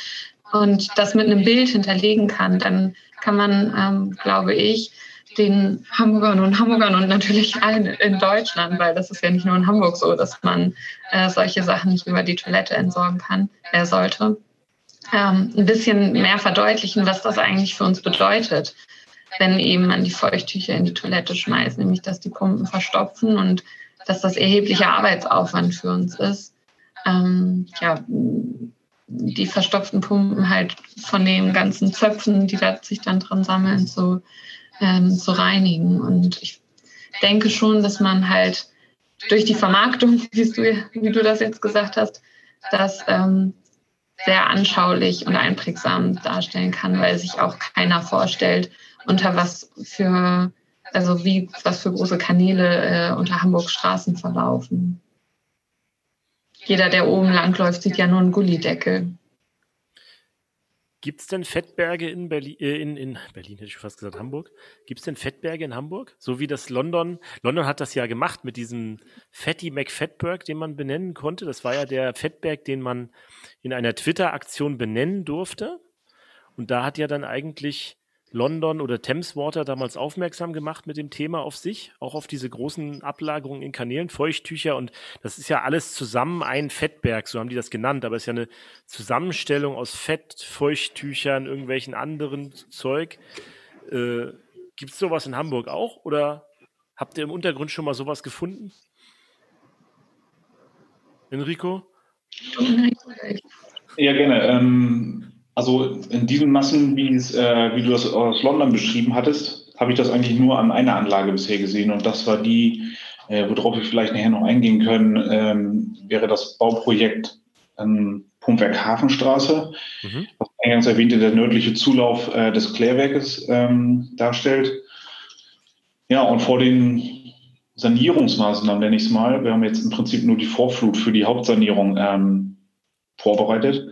und das mit einem Bild hinterlegen kann, dann kann man, ähm, glaube ich, den Hamburgern und Hamburgern und natürlich allen in Deutschland, weil das ist ja nicht nur in Hamburg so, dass man äh, solche Sachen nicht über die Toilette entsorgen kann, er sollte, ähm, ein bisschen mehr verdeutlichen, was das eigentlich für uns bedeutet, wenn eben man die Feuchttücher in die Toilette schmeißt, nämlich dass die Pumpen verstopfen und dass das erheblicher Arbeitsaufwand für uns ist. Ähm, ja, die verstopften Pumpen halt von den ganzen Zöpfen, die da sich dann dran sammeln, zu ähm, zu reinigen. Und ich denke schon, dass man halt durch die Vermarktung, wie du, wie du das jetzt gesagt hast, das ähm, sehr anschaulich und einprägsam darstellen kann, weil sich auch keiner vorstellt, unter was für, also wie, was für große Kanäle äh, unter Hamburgs Straßen verlaufen. Jeder, der oben langläuft, sieht ja nur einen Gullideckel. Gibt es denn Fettberge in Berlin, äh, in, in Berlin hätte ich fast gesagt Hamburg? Gibt es denn Fettberge in Hamburg? So wie das London, London hat das ja gemacht mit diesem Fatty McFatberg, den man benennen konnte. Das war ja der Fettberg, den man in einer Twitter-Aktion benennen durfte. Und da hat ja dann eigentlich London oder Thameswater damals aufmerksam gemacht mit dem Thema auf sich, auch auf diese großen Ablagerungen in Kanälen, Feuchttücher und das ist ja alles zusammen ein Fettberg, so haben die das genannt, aber es ist ja eine Zusammenstellung aus Fett, Feuchttüchern, irgendwelchen anderen Zeug. Äh, Gibt es sowas in Hamburg auch oder habt ihr im Untergrund schon mal sowas gefunden? Enrico? Ja, gerne. Ähm, also in diesen Massen, wie, es, äh, wie du das aus London beschrieben hattest, habe ich das eigentlich nur an einer Anlage bisher gesehen und das war die, äh, worauf wir vielleicht nachher noch eingehen können, ähm, wäre das Bauprojekt ähm, Pumpwerk Hafenstraße, mhm. was eingangs erwähnte der nördliche Zulauf äh, des Klärwerkes ähm, darstellt. Ja, und vor den Sanierungsmaßnahmen, nenne ich es mal, wir haben jetzt im Prinzip nur die Vorflut für die Hauptsanierung ähm, vorbereitet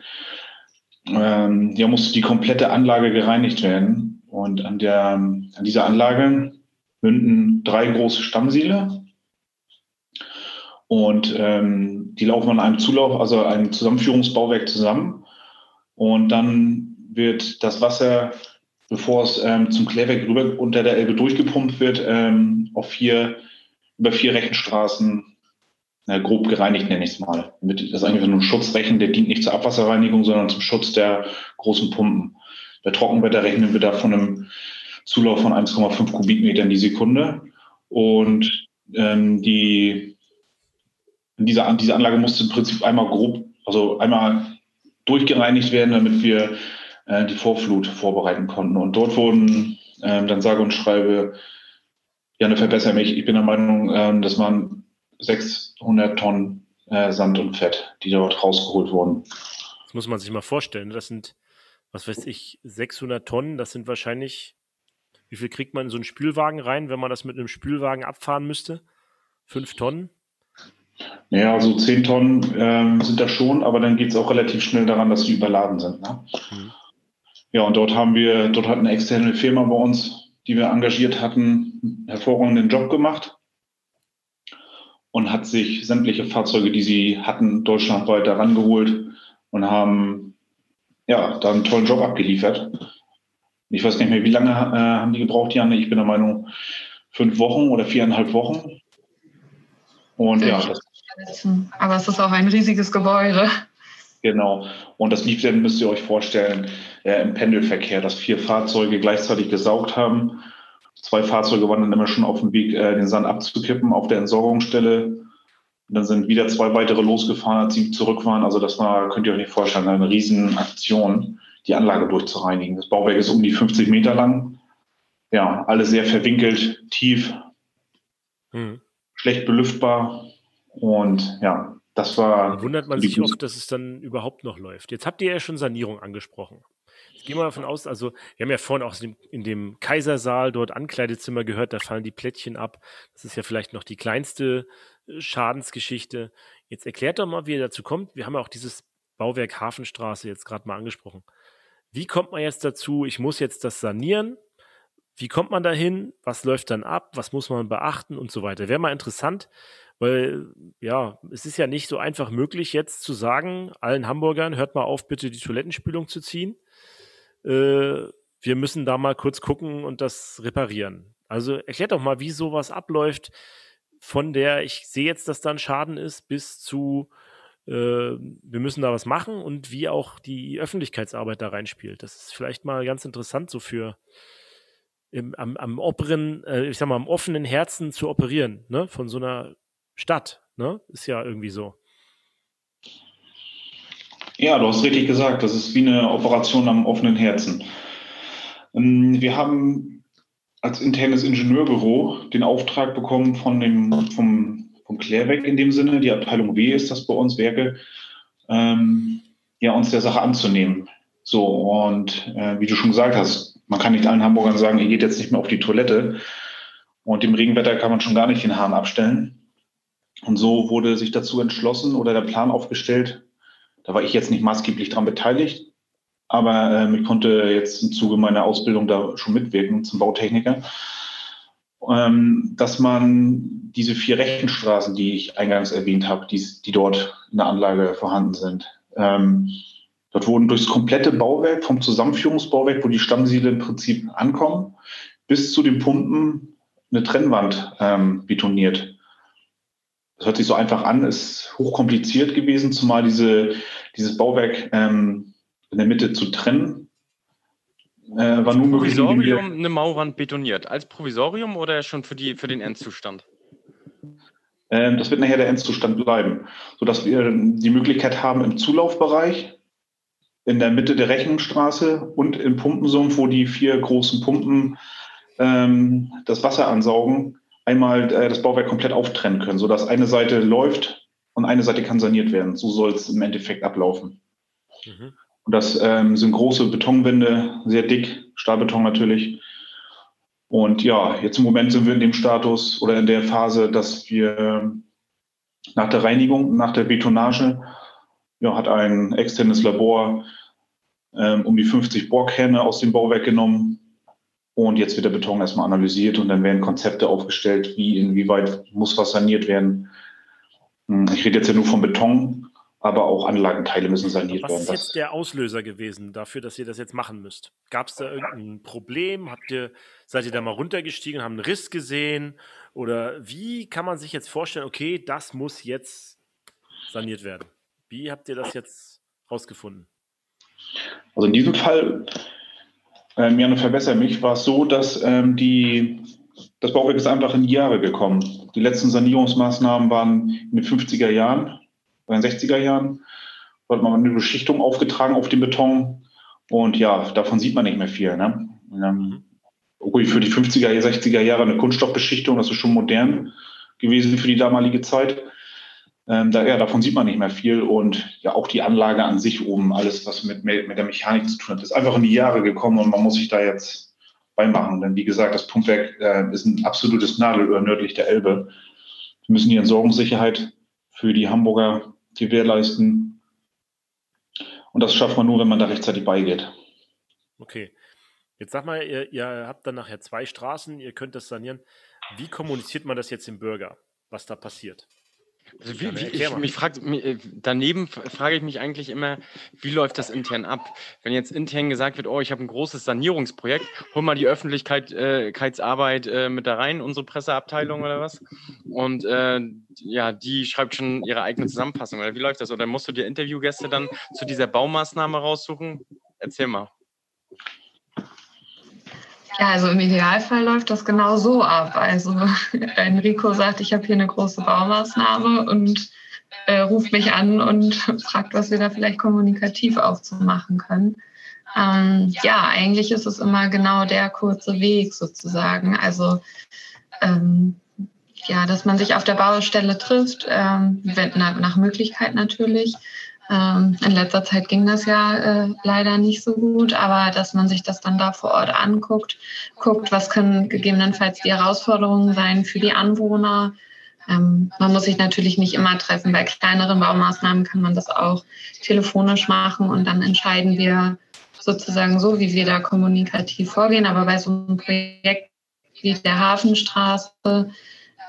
ähm, ja, musste die komplette Anlage gereinigt werden. Und an, der, an dieser Anlage münden drei große Stammsiele. Und ähm, die laufen an einem Zulauf, also einem Zusammenführungsbauwerk zusammen. Und dann wird das Wasser, bevor es ähm, zum Klärwerk rüber unter der Elbe durchgepumpt wird, ähm, auf vier, über vier Rechenstraßen na, grob gereinigt, nenne ich es mal. das ist eigentlich nur ein Schutzrechen, der dient nicht zur Abwasserreinigung, sondern zum Schutz der großen Pumpen. Bei Trockenwetter rechnen wir da von einem Zulauf von 1,5 Kubikmetern die Sekunde. Und ähm, die, diese, diese Anlage musste im Prinzip einmal grob, also einmal durchgereinigt werden, damit wir äh, die Vorflut vorbereiten konnten. Und dort wurden ähm, dann sage und schreibe, Janne, verbessere mich, ich bin der Meinung, ähm, dass man 600 Tonnen äh, Sand und Fett, die dort rausgeholt wurden. Das muss man sich mal vorstellen. Das sind, was weiß ich, 600 Tonnen. Das sind wahrscheinlich, wie viel kriegt man in so einen Spülwagen rein, wenn man das mit einem Spülwagen abfahren müsste? Fünf Tonnen? Ja, also 10 Tonnen ähm, sind da schon, aber dann geht es auch relativ schnell daran, dass sie überladen sind. Ne? Mhm. Ja, und dort haben wir, dort hat eine externe Firma bei uns, die wir engagiert hatten, einen hervorragenden Job gemacht und hat sich sämtliche Fahrzeuge, die sie hatten, deutschlandweit herangeholt und haben ja da einen tollen Job abgeliefert. Ich weiß nicht mehr, wie lange äh, haben die gebraucht, Janne? Ich bin der Meinung, fünf Wochen oder viereinhalb Wochen. Und ja, das, aber es ist auch ein riesiges Gebäude. Genau. Und das lief dann, müsst ihr euch vorstellen, äh, im Pendelverkehr, dass vier Fahrzeuge gleichzeitig gesaugt haben. Zwei Fahrzeuge waren dann immer schon auf dem Weg, äh, den Sand abzukippen auf der Entsorgungsstelle. Und dann sind wieder zwei weitere losgefahren, als sie zurück waren. Also das war, könnt ihr euch nicht vorstellen, eine Riesenaktion, die Anlage durchzureinigen. Das Bauwerk ist um die 50 Meter lang. Ja, alle sehr verwinkelt, tief, hm. schlecht belüftbar. Und ja, das war. Dann wundert man sich oft, dass es dann überhaupt noch läuft. Jetzt habt ihr ja schon Sanierung angesprochen. Gehe mal davon aus, also wir haben ja vorhin auch in dem Kaisersaal dort Ankleidezimmer gehört, da fallen die Plättchen ab. Das ist ja vielleicht noch die kleinste äh, Schadensgeschichte. Jetzt erklärt doch mal, wie ihr dazu kommt. Wir haben ja auch dieses Bauwerk Hafenstraße jetzt gerade mal angesprochen. Wie kommt man jetzt dazu? Ich muss jetzt das sanieren. Wie kommt man dahin? Was läuft dann ab? Was muss man beachten und so weiter? Wäre mal interessant, weil, ja, es ist ja nicht so einfach möglich, jetzt zu sagen, allen Hamburgern, hört mal auf, bitte die Toilettenspülung zu ziehen. Äh, wir müssen da mal kurz gucken und das reparieren. Also erklärt doch mal, wie sowas abläuft, von der ich sehe jetzt, dass da ein Schaden ist, bis zu äh, wir müssen da was machen und wie auch die Öffentlichkeitsarbeit da reinspielt. Das ist vielleicht mal ganz interessant, so für im, am, am offenen, äh, ich sag mal, am offenen Herzen zu operieren, ne? Von so einer Stadt, ne? Ist ja irgendwie so. Ja, du hast richtig gesagt, das ist wie eine Operation am offenen Herzen. Ähm, wir haben als internes Ingenieurbüro den Auftrag bekommen von dem, vom, vom Klärweg in dem Sinne, die Abteilung W ist das bei uns, Werke, ähm, ja, uns der Sache anzunehmen. So, und äh, wie du schon gesagt hast, man kann nicht allen Hamburgern sagen, ihr geht jetzt nicht mehr auf die Toilette. Und im Regenwetter kann man schon gar nicht den Hahn abstellen. Und so wurde sich dazu entschlossen oder der Plan aufgestellt. Da war ich jetzt nicht maßgeblich daran beteiligt, aber ähm, ich konnte jetzt im Zuge meiner Ausbildung da schon mitwirken zum Bautechniker, ähm, dass man diese vier Rechenstraßen, die ich eingangs erwähnt habe, die, die dort in der Anlage vorhanden sind, ähm, dort wurden durchs komplette Bauwerk, vom Zusammenführungsbauwerk, wo die Stammsiedel im Prinzip ankommen, bis zu den Pumpen eine Trennwand ähm, betoniert. Das hört sich so einfach an, ist hochkompliziert gewesen, zumal diese, dieses Bauwerk ähm, in der Mitte zu trennen. Äh, war nur möglich. Provisorium eine Mauerwand betoniert. Als Provisorium oder schon für, die, für den Endzustand? Ähm, das wird nachher der Endzustand bleiben, sodass wir die Möglichkeit haben, im Zulaufbereich, in der Mitte der Rechnungsstraße und im Pumpensumpf, wo die vier großen Pumpen ähm, das Wasser ansaugen, einmal äh, das Bauwerk komplett auftrennen können, sodass eine Seite läuft und eine Seite kann saniert werden. So soll es im Endeffekt ablaufen. Mhm. Und das ähm, sind große Betonwände, sehr dick, Stahlbeton natürlich. Und ja, jetzt im Moment sind wir in dem Status oder in der Phase, dass wir nach der Reinigung, nach der Betonage, ja, hat ein externes Labor ähm, um die 50 Bohrkerne aus dem Bauwerk genommen, und jetzt wird der Beton erstmal analysiert und dann werden Konzepte aufgestellt, wie, inwieweit muss was saniert werden. Hm, ich rede jetzt ja nur vom Beton, aber auch Anlagenteile müssen saniert was werden. Was ist jetzt der Auslöser gewesen dafür, dass ihr das jetzt machen müsst? Gab es da irgendein Problem? Habt ihr, seid ihr da mal runtergestiegen, haben einen Riss gesehen? Oder wie kann man sich jetzt vorstellen, okay, das muss jetzt saniert werden? Wie habt ihr das jetzt rausgefunden? Also in diesem Fall Ähm, Janne, verbessere mich. War es so, dass ähm, die, das Bauwerk ist einfach in die Jahre gekommen. Die letzten Sanierungsmaßnahmen waren in den 50er Jahren, in den 60er Jahren. Da hat man eine Beschichtung aufgetragen auf den Beton. Und ja, davon sieht man nicht mehr viel. Ne? Ähm, okay, für die 50er, 60er Jahre eine Kunststoffbeschichtung, das ist schon modern gewesen für die damalige Zeit. Ähm, da, ja, davon sieht man nicht mehr viel und ja auch die Anlage an sich oben, alles was mit, mit der Mechanik zu tun hat, ist einfach in die Jahre gekommen und man muss sich da jetzt beimachen. Denn wie gesagt, das Pumpwerk äh, ist ein absolutes Nadelöhr nördlich der Elbe. Wir müssen die Entsorgungssicherheit für die Hamburger gewährleisten. Und das schafft man nur, wenn man da rechtzeitig beigeht. Okay. Jetzt sag mal, ihr, ihr habt dann nachher zwei Straßen, ihr könnt das sanieren. Wie kommuniziert man das jetzt dem Bürger, was da passiert? Also wie, wie, ich, mich frag, äh, daneben frage ich mich eigentlich immer, wie läuft das intern ab? Wenn jetzt intern gesagt wird, oh, ich habe ein großes Sanierungsprojekt, hol mal die Öffentlichkeitsarbeit äh, mit da rein, unsere Presseabteilung oder was? Und äh, ja, die schreibt schon ihre eigene Zusammenfassung. Oder wie läuft das? Oder musst du dir Interviewgäste dann zu dieser Baumaßnahme raussuchen? Erzähl mal. Ja, also im Idealfall läuft das genau so ab. Also Enrico sagt, ich habe hier eine große Baumaßnahme und äh, ruft mich an und fragt, was wir da vielleicht kommunikativ auch zu machen können. Ähm, ja, eigentlich ist es immer genau der kurze Weg sozusagen. Also ähm, ja, dass man sich auf der Baustelle trifft, ähm, wenn, nach, nach Möglichkeit natürlich ähm, in letzter Zeit ging das ja äh, leider nicht so gut, aber dass man sich das dann da vor Ort anguckt, guckt, was können gegebenenfalls die Herausforderungen sein für die Anwohner. Ähm, man muss sich natürlich nicht immer treffen. Bei kleineren Baumaßnahmen kann man das auch telefonisch machen und dann entscheiden wir sozusagen so, wie wir da kommunikativ vorgehen. Aber bei so einem Projekt wie der Hafenstraße,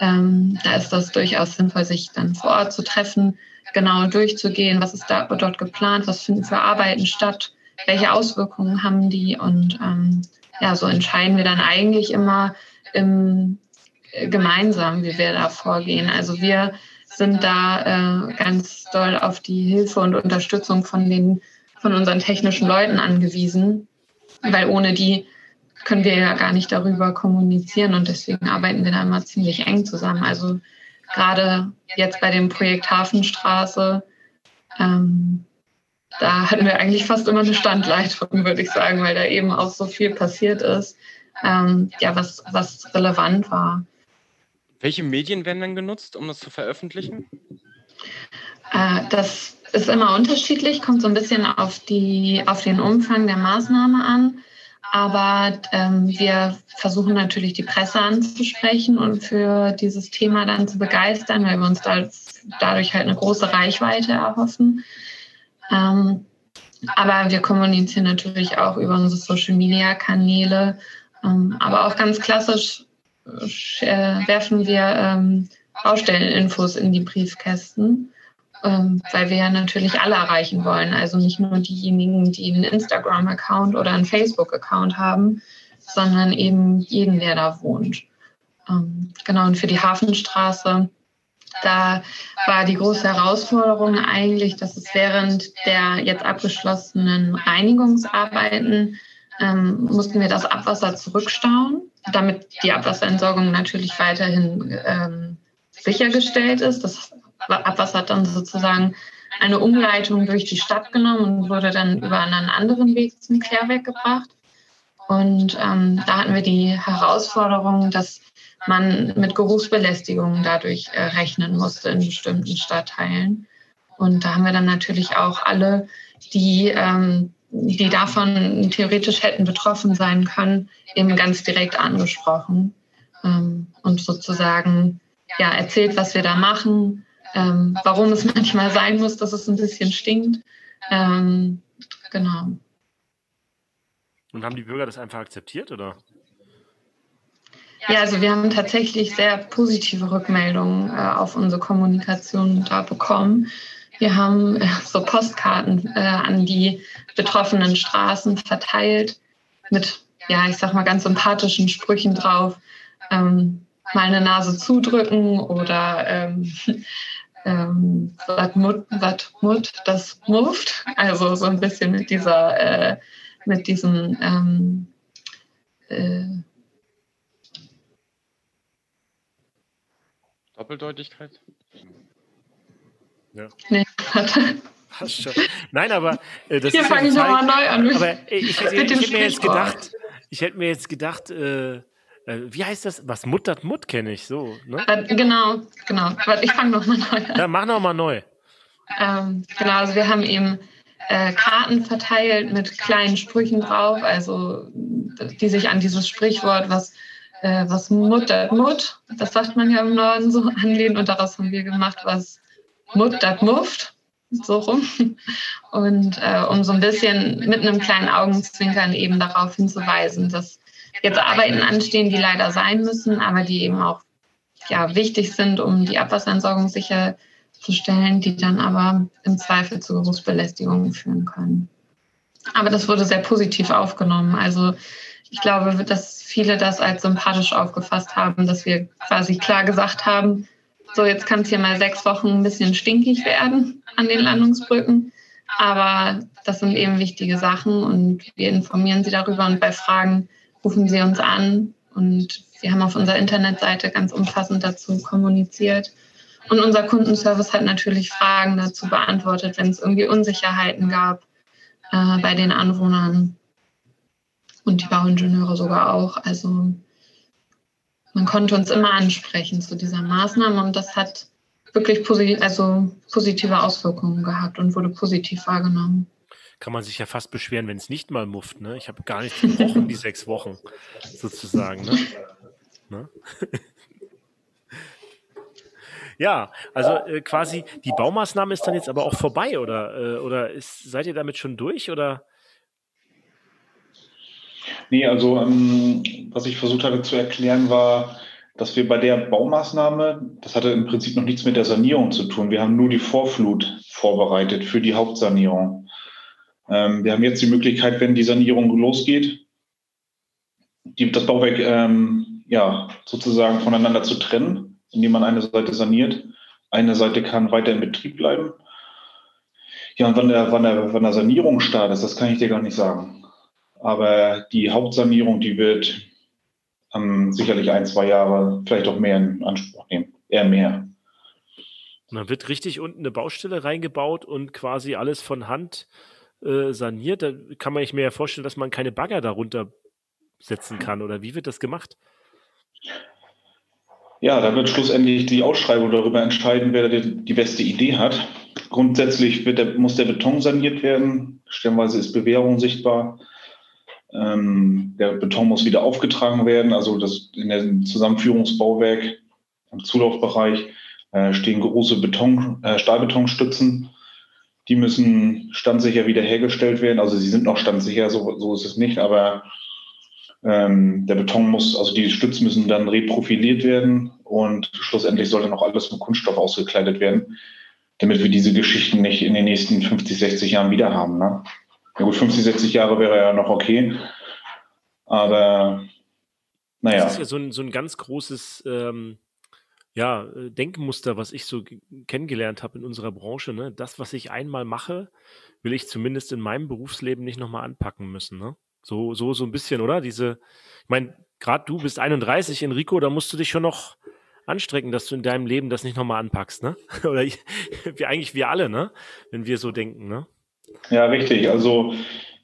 ähm, da ist das durchaus sinnvoll, sich dann vor Ort zu treffen genau durchzugehen, was ist da dort geplant, was finden für Arbeiten statt, welche Auswirkungen haben die? Und ähm, ja, so entscheiden wir dann eigentlich immer im, äh, gemeinsam, wie wir da vorgehen. Also wir sind da äh, ganz doll auf die Hilfe und Unterstützung von den von unseren technischen Leuten angewiesen, weil ohne die können wir ja gar nicht darüber kommunizieren. Und deswegen arbeiten wir da immer ziemlich eng zusammen. Also gerade jetzt bei dem Projekt Hafenstraße, ähm, da hatten wir eigentlich fast immer eine Standleitung, würde ich sagen, weil da eben auch so viel passiert ist, ähm, ja, was, was relevant war. Welche Medien werden dann genutzt, um das zu veröffentlichen? Äh, das ist immer unterschiedlich, kommt so ein bisschen auf, die, auf den Umfang der Maßnahme an. Aber ähm, wir versuchen natürlich die Presse anzusprechen und für dieses Thema dann zu begeistern, weil wir uns da, dadurch halt eine große Reichweite erhoffen. Ähm, aber wir kommunizieren natürlich auch über unsere Social-Media-Kanäle. Ähm, aber auch ganz klassisch äh, werfen wir ähm, Baustelleninfos in die Briefkästen ähm, weil wir ja natürlich alle erreichen wollen. Also nicht nur diejenigen, die einen Instagram-Account oder einen Facebook-Account haben, sondern eben jeden, der da wohnt. Ähm, genau, und für die Hafenstraße, da war die große Herausforderung eigentlich, dass es während der jetzt abgeschlossenen Reinigungsarbeiten ähm, mussten wir das Abwasser zurückstauen, damit die Abwasserentsorgung natürlich weiterhin ähm, sichergestellt ist. Das Abwasser hat dann sozusagen eine Umleitung durch die Stadt genommen und wurde dann über einen anderen Weg zum Klärwerk gebracht. Und ähm, da hatten wir die Herausforderung, dass man mit Geruchsbelästigungen dadurch äh, rechnen musste in bestimmten Stadtteilen. Und da haben wir dann natürlich auch alle, die, ähm, die davon theoretisch hätten betroffen sein können, eben ganz direkt angesprochen ähm, und sozusagen ja, erzählt, was wir da machen, ähm, warum es manchmal sein muss, dass es ein bisschen stinkt. Ähm, genau. Und haben die Bürger das einfach akzeptiert, oder? Ja, also wir haben tatsächlich sehr positive Rückmeldungen äh, auf unsere Kommunikation da bekommen. Wir haben äh, so Postkarten äh, an die betroffenen Straßen verteilt mit, ja, ich sag mal, ganz sympathischen Sprüchen drauf. Ähm, mal eine Nase zudrücken oder ähm, ähm, wat Mut, das Muft. Also so ein bisschen mit dieser, äh, mit diesem, ähm, äh, Doppeldeutigkeit? Ja. Nee, warte. Nein, aber äh, das Hier fange ich nochmal neu an. Aber äh, ich, ich, ich, ich hätte mir jetzt gedacht, ich hätte mir jetzt gedacht, äh, äh, wie heißt das? Was muttert Mut kenne ich so. Ne? Äh, genau, genau. Ich fange nochmal neu an. Ja, mach nochmal neu. Ähm, genau, also wir haben eben äh, Karten verteilt mit kleinen Sprüchen drauf, also die sich an dieses Sprichwort, was, äh, was muttert Mut, das sagt man ja im Norden so, anlehnen. Und daraus haben wir gemacht, was muttert Muft so rum. Und äh, um so ein bisschen mit einem kleinen Augenzwinkern eben darauf hinzuweisen, dass jetzt Arbeiten anstehen, die leider sein müssen, aber die eben auch ja, wichtig sind, um die Abwasserentsorgung sicherzustellen, die dann aber im Zweifel zu Berufsbelästigungen führen können. Aber das wurde sehr positiv aufgenommen. Also ich glaube, dass viele das als sympathisch aufgefasst haben, dass wir quasi klar gesagt haben, so jetzt kann es hier mal sechs Wochen ein bisschen stinkig werden an den Landungsbrücken. Aber das sind eben wichtige Sachen und wir informieren Sie darüber und bei Fragen rufen Sie uns an und wir haben auf unserer Internetseite ganz umfassend dazu kommuniziert. Und unser Kundenservice hat natürlich Fragen dazu beantwortet, wenn es irgendwie Unsicherheiten gab äh, bei den Anwohnern und die Bauingenieure sogar auch. Also man konnte uns immer ansprechen zu dieser Maßnahme und das hat wirklich posit also positive Auswirkungen gehabt und wurde positiv wahrgenommen. Kann man sich ja fast beschweren, wenn es nicht mal mufft. Ne? Ich habe gar nichts gebrochen, die sechs Wochen sozusagen. Ne? ne? ja, also äh, quasi die Baumaßnahme ist dann jetzt aber auch vorbei oder, äh, oder ist, seid ihr damit schon durch oder? Nee, also ähm, was ich versucht hatte zu erklären war, dass wir bei der Baumaßnahme, das hatte im Prinzip noch nichts mit der Sanierung zu tun. Wir haben nur die Vorflut vorbereitet für die Hauptsanierung. Ähm, wir haben jetzt die Möglichkeit, wenn die Sanierung losgeht, die, das Bauwerk ähm, ja, sozusagen voneinander zu trennen, indem man eine Seite saniert. Eine Seite kann weiter in Betrieb bleiben. Ja, und wann der, wann der, wann der Sanierung startet, das kann ich dir gar nicht sagen. Aber die Hauptsanierung, die wird ähm, sicherlich ein, zwei Jahre, vielleicht auch mehr in Anspruch nehmen. Eher mehr. Und dann wird richtig unten eine Baustelle reingebaut und quasi alles von Hand äh, saniert. Da kann man sich mir ja vorstellen, dass man keine Bagger darunter setzen kann. Oder wie wird das gemacht? Ja, da wird schlussendlich die Ausschreibung darüber entscheiden, wer die, die beste Idee hat. Grundsätzlich der, muss der Beton saniert werden. Stellenweise ist Bewährung sichtbar. Ähm, der Beton muss wieder aufgetragen werden. Also das in dem Zusammenführungsbauwerk im Zulaufbereich äh, stehen große Beton, äh, Stahlbetonstützen. Die müssen standsicher wiederhergestellt werden. Also sie sind noch standsicher, so, so ist es nicht, aber ähm, der Beton muss, also die Stützen müssen dann reprofiliert werden und schlussendlich sollte noch alles mit Kunststoff ausgekleidet werden, damit wir diese Geschichten nicht in den nächsten 50, 60 Jahren wieder haben. Ne? Ja gut, 50, 60 Jahre wäre ja noch okay. Aber naja. Das ist ja so ein, so ein ganz großes ähm, ja, äh, Denkmuster, was ich so kennengelernt habe in unserer Branche. Ne? Das, was ich einmal mache, will ich zumindest in meinem Berufsleben nicht nochmal anpacken müssen. Ne? So, so, so ein bisschen, oder? Diese, ich meine, gerade du bist 31, Enrico, da musst du dich schon noch anstrengen, dass du in deinem Leben das nicht nochmal anpackst, ne? Oder ich, wie eigentlich wir alle, ne? Wenn wir so denken, ne? Ja, richtig. Also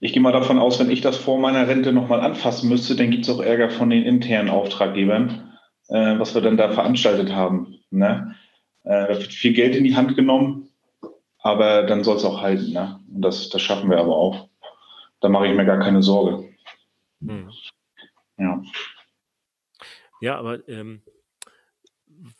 ich gehe mal davon aus, wenn ich das vor meiner Rente nochmal anfassen müsste, dann gibt es auch Ärger von den internen Auftraggebern, äh, was wir dann da veranstaltet haben. Ne? Äh, da wird viel Geld in die Hand genommen, aber dann soll es auch halten. Ne? Und das, das schaffen wir aber auch. Da mache ich mir gar keine Sorge. Hm. Ja. Ja, aber ähm,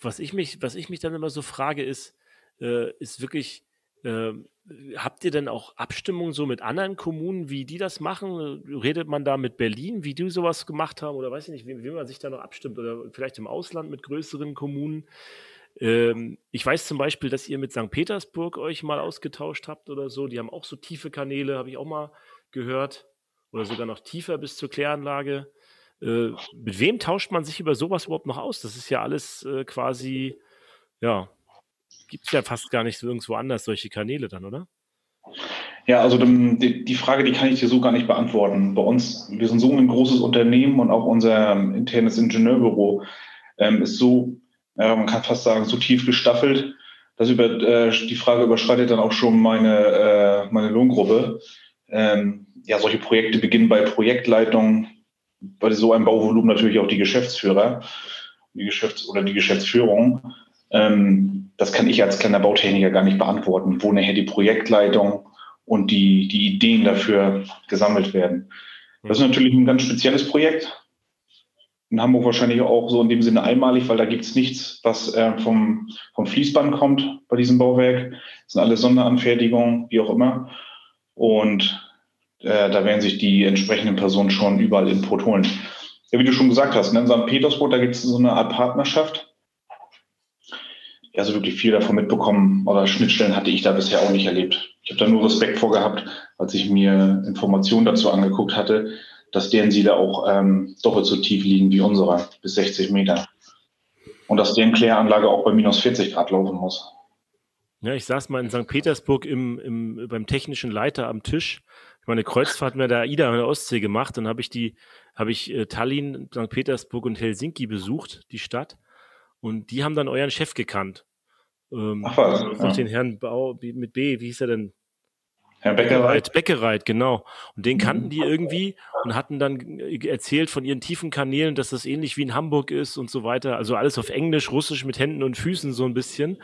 was, ich mich, was ich mich dann immer so frage, ist, äh, ist wirklich, ähm, habt ihr denn auch Abstimmungen so mit anderen Kommunen, wie die das machen? Redet man da mit Berlin, wie die sowas gemacht haben? Oder weiß ich nicht, wie, wie man sich da noch abstimmt? Oder vielleicht im Ausland mit größeren Kommunen? Ähm, ich weiß zum Beispiel, dass ihr mit St. Petersburg euch mal ausgetauscht habt oder so. Die haben auch so tiefe Kanäle, habe ich auch mal gehört. Oder sogar noch tiefer bis zur Kläranlage. Äh, mit wem tauscht man sich über sowas überhaupt noch aus? Das ist ja alles äh, quasi, ja, gibt es ja fast gar nicht so irgendwo anders solche Kanäle dann, oder? Ja, also die Frage, die kann ich dir so gar nicht beantworten. Bei uns, wir sind so ein großes Unternehmen und auch unser internes Ingenieurbüro ähm, ist so, ja, man kann fast sagen, so tief gestaffelt, dass über äh, die Frage überschreitet dann auch schon meine, äh, meine Lohngruppe. Ähm, ja, solche Projekte beginnen bei Projektleitung, bei so einem Bauvolumen natürlich auch die Geschäftsführer, die Geschäfts- oder die Geschäftsführung. Ähm, das kann ich als kleiner Bautechniker gar nicht beantworten, wo nachher die Projektleitung und die, die Ideen dafür gesammelt werden. Das ist natürlich ein ganz spezielles Projekt. In Hamburg wahrscheinlich auch so in dem Sinne einmalig, weil da gibt es nichts, was äh, vom, vom Fließband kommt bei diesem Bauwerk. Das sind alle Sonderanfertigungen, wie auch immer. Und äh, da werden sich die entsprechenden Personen schon überall Input holen. Ja, wie du schon gesagt hast, ne, in St. Petersburg, da gibt es so eine Art Partnerschaft ja, so wirklich viel davon mitbekommen oder Schnittstellen hatte ich da bisher auch nicht erlebt. Ich habe da nur Respekt vor gehabt, als ich mir Informationen dazu angeguckt hatte, dass deren Siedler auch ähm, doppelt so tief liegen wie unsere, bis 60 Meter. Und dass deren Kläranlage auch bei minus 40 Grad laufen muss. Ja, ich saß mal in St. Petersburg im, im, beim technischen Leiter am Tisch. Ich meine Kreuzfahrt mit der AIDA an der Ostsee gemacht. Dann habe ich die, habe ich äh, Tallinn, St. Petersburg und Helsinki besucht, die Stadt. Und die haben dann euren Chef gekannt. Ähm, Ach was? Also ja. den Herrn Bau, mit B, wie hieß er denn? Herr Beckereit. Beckereit, genau. Und den kannten die irgendwie und hatten dann erzählt von ihren tiefen Kanälen, dass das ähnlich wie in Hamburg ist und so weiter. Also alles auf Englisch, Russisch mit Händen und Füßen so ein bisschen.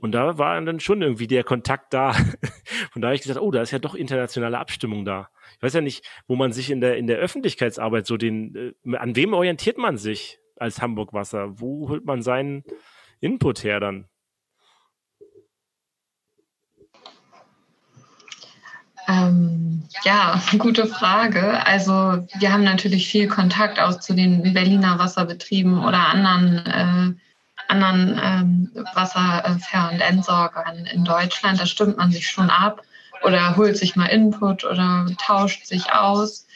Und da war dann schon irgendwie der Kontakt da. Von da habe ich gesagt, oh, da ist ja doch internationale Abstimmung da. Ich weiß ja nicht, wo man sich in der, in der Öffentlichkeitsarbeit so den, äh, an wem orientiert man sich? Als Hamburg Wasser? Wo holt man seinen Input her dann? Ähm, ja, gute Frage. Also wir haben natürlich viel Kontakt auch zu den Berliner Wasserbetrieben oder anderen, äh, anderen ähm, Wasserver- und Entsorgern in Deutschland. Da stimmt man sich schon ab oder holt sich mal Input oder tauscht sich aus.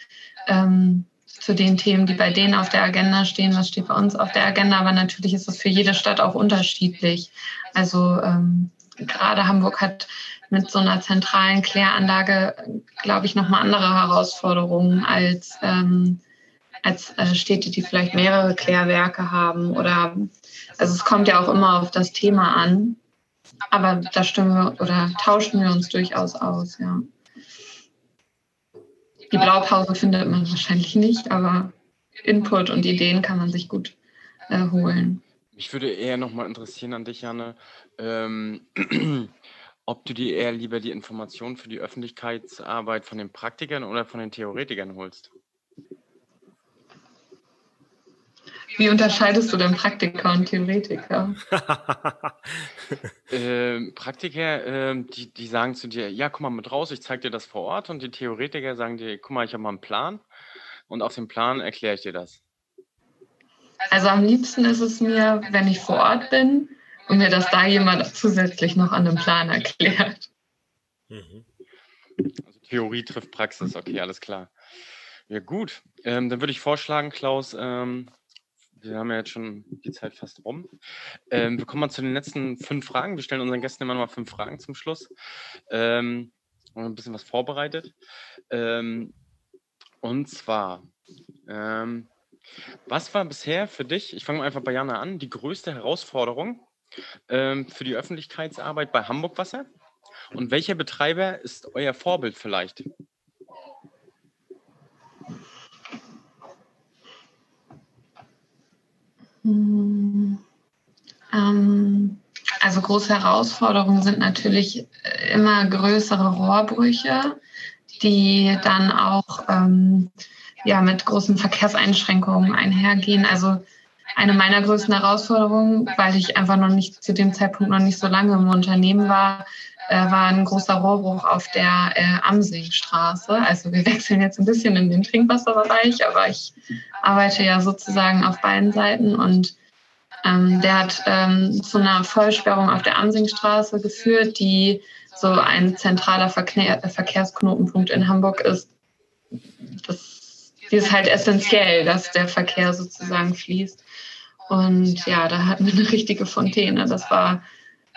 Ähm, zu den Themen, die bei denen auf der Agenda stehen, was steht bei uns auf der Agenda. Aber natürlich ist es für jede Stadt auch unterschiedlich. Also ähm, gerade Hamburg hat mit so einer zentralen Kläranlage, glaube ich, nochmal andere Herausforderungen als, ähm, als äh, Städte, die vielleicht mehrere Klärwerke haben. Oder also es kommt ja auch immer auf das Thema an. Aber da stimmen wir oder tauschen wir uns durchaus aus, ja. Die Blaupause findet man wahrscheinlich nicht, aber Input und Ideen kann man sich gut äh, holen. Mich würde eher nochmal interessieren an dich, Janne, ähm, ob du dir eher lieber die Informationen für die Öffentlichkeitsarbeit von den Praktikern oder von den Theoretikern holst. Wie unterscheidest du denn Praktiker und Theoretiker? ähm, Praktiker, ähm, die, die sagen zu dir, ja, komm mal mit raus, ich zeige dir das vor Ort. Und die Theoretiker sagen dir, guck mal, ich habe mal einen Plan. Und auf dem Plan erkläre ich dir das. Also am liebsten ist es mir, wenn ich vor Ort bin und mir das da jemand zusätzlich noch an einem Plan erklärt. Mhm. Also Theorie trifft Praxis, okay, alles klar. Ja, gut. Ähm, dann würde ich vorschlagen, Klaus, ähm, wir haben ja jetzt schon die Zeit fast rum. Ähm, wir kommen mal zu den letzten fünf Fragen. Wir stellen unseren Gästen immer noch mal fünf Fragen zum Schluss. Ähm, haben ein bisschen was vorbereitet. Ähm, und zwar, ähm, was war bisher für dich, ich fange einfach bei Jana an, die größte Herausforderung ähm, für die Öffentlichkeitsarbeit bei Hamburg Wasser? Und welcher Betreiber ist euer Vorbild vielleicht? Hm, ähm, also große Herausforderungen sind natürlich immer größere Rohrbrüche, die dann auch ähm, ja, mit großen Verkehrseinschränkungen einhergehen. Also eine meiner größten Herausforderungen, weil ich einfach noch nicht zu dem Zeitpunkt noch nicht so lange im Unternehmen war, äh, war ein großer Rohrbruch auf der äh, Amsingstraße. Also wir wechseln jetzt ein bisschen in den Trinkwasserbereich, aber ich arbeite ja sozusagen auf beiden Seiten und ähm, der hat ähm, zu einer Vollsperrung auf der Amsingstraße geführt, die so ein zentraler Verkehr, Verkehrsknotenpunkt in Hamburg ist. Das, die ist halt essentiell, dass der Verkehr sozusagen fließt. Und ja, da hatten wir eine richtige Fontäne. Das war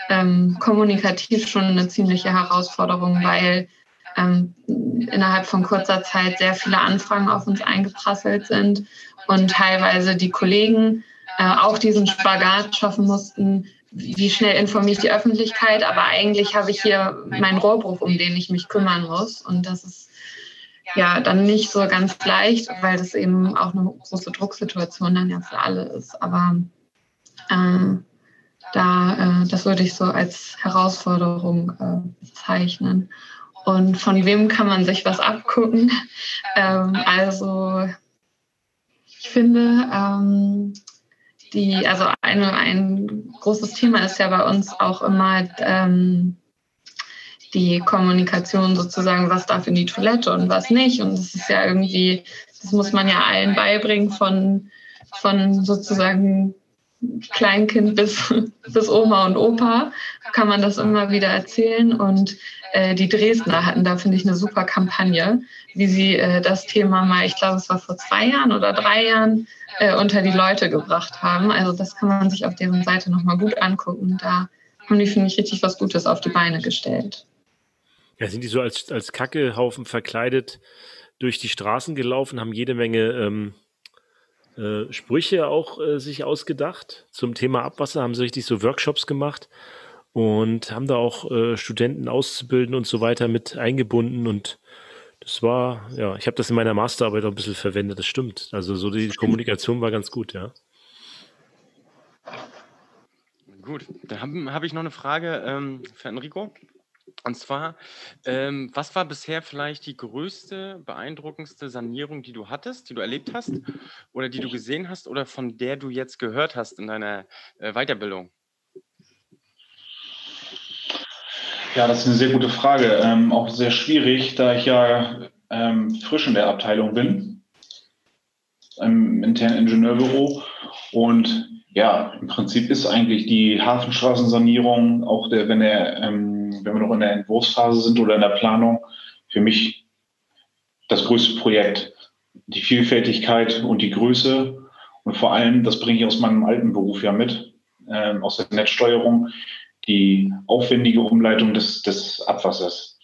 ähm, kommunikativ schon eine ziemliche Herausforderung, weil ähm, innerhalb von kurzer Zeit sehr viele Anfragen auf uns eingeprasselt sind und teilweise die Kollegen äh, auch diesen Spagat schaffen mussten, wie schnell informiere ich die Öffentlichkeit, aber eigentlich habe ich hier meinen Rohrbruch, um den ich mich kümmern muss. Und das ist ja dann nicht so ganz leicht, weil das eben auch eine große Drucksituation dann ja für alle ist. Aber ähm, da, äh, das würde ich so als Herausforderung äh, bezeichnen. Und von wem kann man sich was abgucken? Ähm, also ich finde, ähm, die, also eine, ein großes Thema ist ja bei uns auch immer ähm, die Kommunikation sozusagen, was darf in die Toilette und was nicht. Und das ist ja irgendwie, das muss man ja allen beibringen von, von sozusagen Kleinkind bis, bis Oma und Opa, kann man das immer wieder erzählen. Und äh, die Dresdner hatten da, finde ich, eine super Kampagne, wie sie äh, das Thema mal, ich glaube, es war vor zwei Jahren oder drei Jahren, äh, unter die Leute gebracht haben. Also das kann man sich auf deren Seite nochmal gut angucken. Da haben die, finde ich, richtig was Gutes auf die Beine gestellt. Ja, sind die so als, als Kackehaufen verkleidet durch die Straßen gelaufen, haben jede Menge ähm, äh, Sprüche auch äh, sich ausgedacht zum Thema Abwasser, haben sie richtig so Workshops gemacht und haben da auch äh, Studenten auszubilden und so weiter mit eingebunden und das war, ja, ich habe das in meiner Masterarbeit auch ein bisschen verwendet, das stimmt. Also so die Kommunikation war ganz gut, ja. Gut, dann habe hab ich noch eine Frage ähm, für Enrico. Und zwar, ähm, was war bisher vielleicht die größte, beeindruckendste Sanierung, die du hattest, die du erlebt hast oder die du gesehen hast oder von der du jetzt gehört hast in deiner äh, Weiterbildung? Ja, das ist eine sehr gute Frage. Ähm, auch sehr schwierig, da ich ja ähm, frisch in der Abteilung bin, im internen Ingenieurbüro. Und ja, im Prinzip ist eigentlich die Hafenstraßensanierung, auch der, wenn, der, ähm, wenn wir noch in der Entwurfsphase sind oder in der Planung, für mich das größte Projekt. Die Vielfältigkeit und die Größe und vor allem, das bringe ich aus meinem alten Beruf ja mit, ähm, aus der Netzsteuerung, die aufwendige Umleitung des, des Abwassers.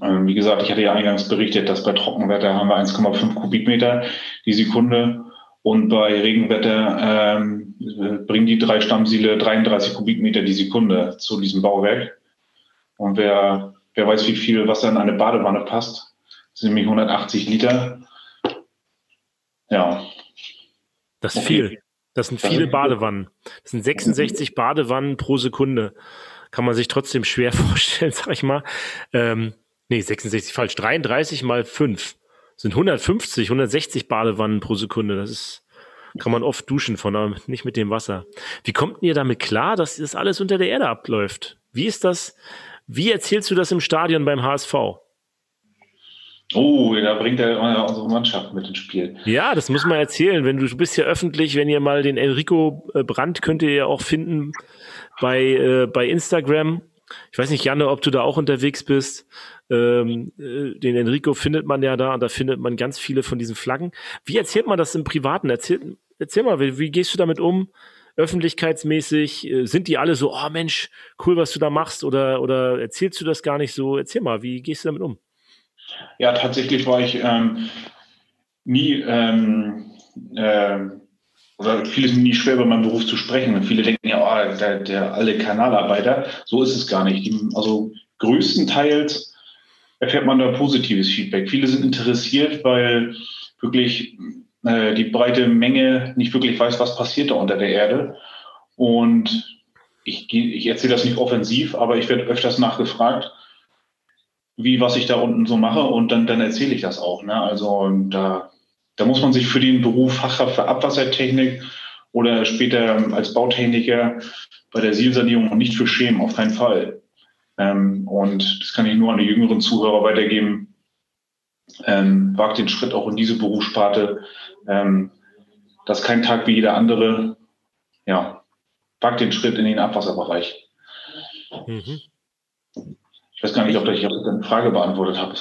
Ähm, wie gesagt, ich hatte ja eingangs berichtet, dass bei Trockenwetter haben wir 1,5 Kubikmeter die Sekunde und bei Regenwetter ähm, bringen die drei Stammsiele 33 Kubikmeter die Sekunde zu diesem Bauwerk. Und wer, wer weiß, wie viel Wasser in eine Badewanne passt, das sind nämlich 180 Liter. Ja. Das ist viel. Das sind viele Badewannen. Das sind 66 Badewannen pro Sekunde. Kann man sich trotzdem schwer vorstellen, sag ich mal. Ähm, nee, 66 falsch. 33 mal 5 sind 150, 160 Badewannen pro Sekunde. Das ist, kann man oft duschen von, aber nicht mit dem Wasser. Wie kommt ihr damit klar, dass das alles unter der Erde abläuft? Wie ist das? Wie erzählst du das im Stadion beim HSV? Oh, da bringt er unsere Mannschaft mit ins Spiel. Ja, das muss man erzählen. Wenn du, du bist ja öffentlich, wenn ihr mal den Enrico äh, Brandt könnt ihr ja auch finden bei, äh, bei Instagram. Ich weiß nicht, Janne, ob du da auch unterwegs bist. Ähm, äh, den Enrico findet man ja da und da findet man ganz viele von diesen Flaggen. Wie erzählt man das im Privaten? Erzähl, erzähl mal, wie, wie gehst du damit um? Öffentlichkeitsmäßig, äh, sind die alle so, oh Mensch, cool, was du da machst, oder, oder erzählst du das gar nicht so? Erzähl mal, wie gehst du damit um? Ja, tatsächlich war ich ähm, nie, ähm, äh, oder viele sind nie schwer über meinen Beruf zu sprechen. Viele denken ja, oh, der, der alle Kanalarbeiter. So ist es gar nicht. Also größtenteils erfährt man da positives Feedback. Viele sind interessiert, weil wirklich äh, die breite Menge nicht wirklich weiß, was passiert da unter der Erde. Und ich, ich erzähle das nicht offensiv, aber ich werde öfters nachgefragt, wie was ich da unten so mache und dann, dann erzähle ich das auch. Ne? Also da, da muss man sich für den Beruf Fachkraft für Abwassertechnik oder später als Bautechniker bei der Sielsanierung nicht für schämen, auf keinen Fall. Ähm, und das kann ich nur an die jüngeren Zuhörer weitergeben. Ähm, wagt den Schritt auch in diese Berufssparte. Ähm, das ist kein Tag wie jeder andere. Ja, wagt den Schritt in den Abwasserbereich. Mhm. Ich weiß gar nicht, ob ich deine Frage beantwortet habe.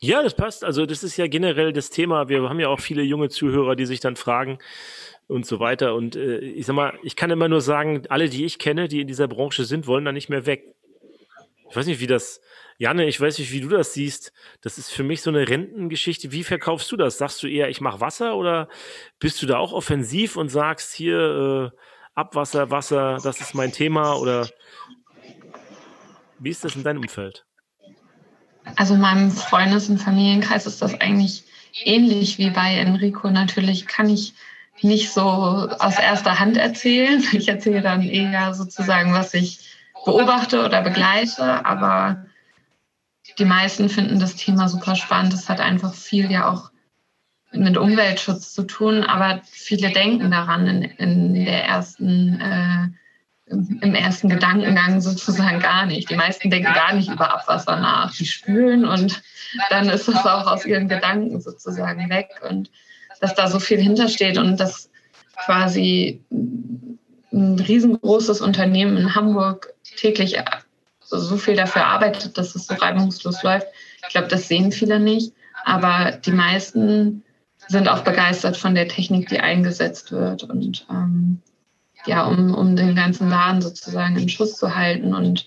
Ja, das passt. Also das ist ja generell das Thema. Wir haben ja auch viele junge Zuhörer, die sich dann fragen, und so weiter. Und äh, ich sag mal, ich kann immer nur sagen, alle, die ich kenne, die in dieser Branche sind, wollen da nicht mehr weg. Ich weiß nicht, wie das, Janne, ich weiß nicht, wie du das siehst. Das ist für mich so eine Rentengeschichte. Wie verkaufst du das? Sagst du eher, ich mache Wasser oder bist du da auch offensiv und sagst hier äh, Abwasser, Wasser, das ist mein Thema oder wie ist das in deinem Umfeld? Also in meinem Freundes- und Familienkreis ist das eigentlich ähnlich wie bei Enrico. Natürlich kann ich nicht so aus erster Hand erzählen. Ich erzähle dann eher sozusagen, was ich beobachte oder begleite, aber die meisten finden das Thema super spannend. Es hat einfach viel ja auch mit Umweltschutz zu tun, aber viele denken daran in, in der ersten, äh, im ersten Gedankengang sozusagen gar nicht. Die meisten denken gar nicht über Abwasser nach. Die spülen und dann ist es auch aus ihren Gedanken sozusagen weg und dass da so viel hintersteht und dass quasi ein riesengroßes Unternehmen in Hamburg täglich so viel dafür arbeitet, dass es so reibungslos läuft. Ich glaube, das sehen viele nicht, aber die meisten sind auch begeistert von der Technik, die eingesetzt wird und ähm, ja, um, um den ganzen Laden sozusagen in Schuss zu halten. Und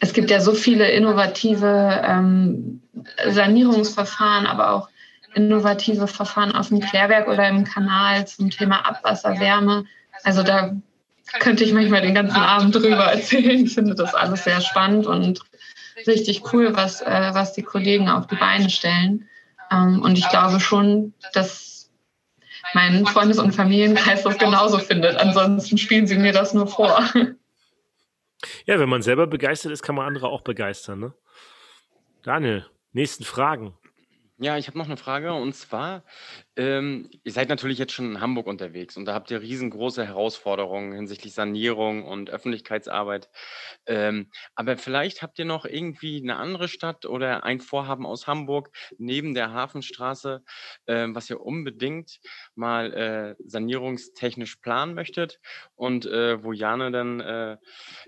es gibt ja so viele innovative ähm, Sanierungsverfahren, aber auch innovative Verfahren auf dem Klärwerk oder im Kanal zum Thema Abwasserwärme. Also da könnte ich manchmal den ganzen Abend drüber erzählen. Ich finde das alles sehr spannend und richtig cool, was, äh, was die Kollegen auf die Beine stellen. Ähm, und ich glaube schon, dass mein Freundes- und Familienkreis das genauso findet. Ansonsten spielen sie mir das nur vor. Ja, wenn man selber begeistert ist, kann man andere auch begeistern. Ne? Daniel, nächsten Fragen. Ja, ich habe noch eine Frage und zwar, ähm, ihr seid natürlich jetzt schon in Hamburg unterwegs und da habt ihr riesengroße Herausforderungen hinsichtlich Sanierung und Öffentlichkeitsarbeit. Ähm, aber vielleicht habt ihr noch irgendwie eine andere Stadt oder ein Vorhaben aus Hamburg neben der Hafenstraße, ähm, was ihr unbedingt mal äh, sanierungstechnisch planen möchtet und äh, wo Jane dann äh,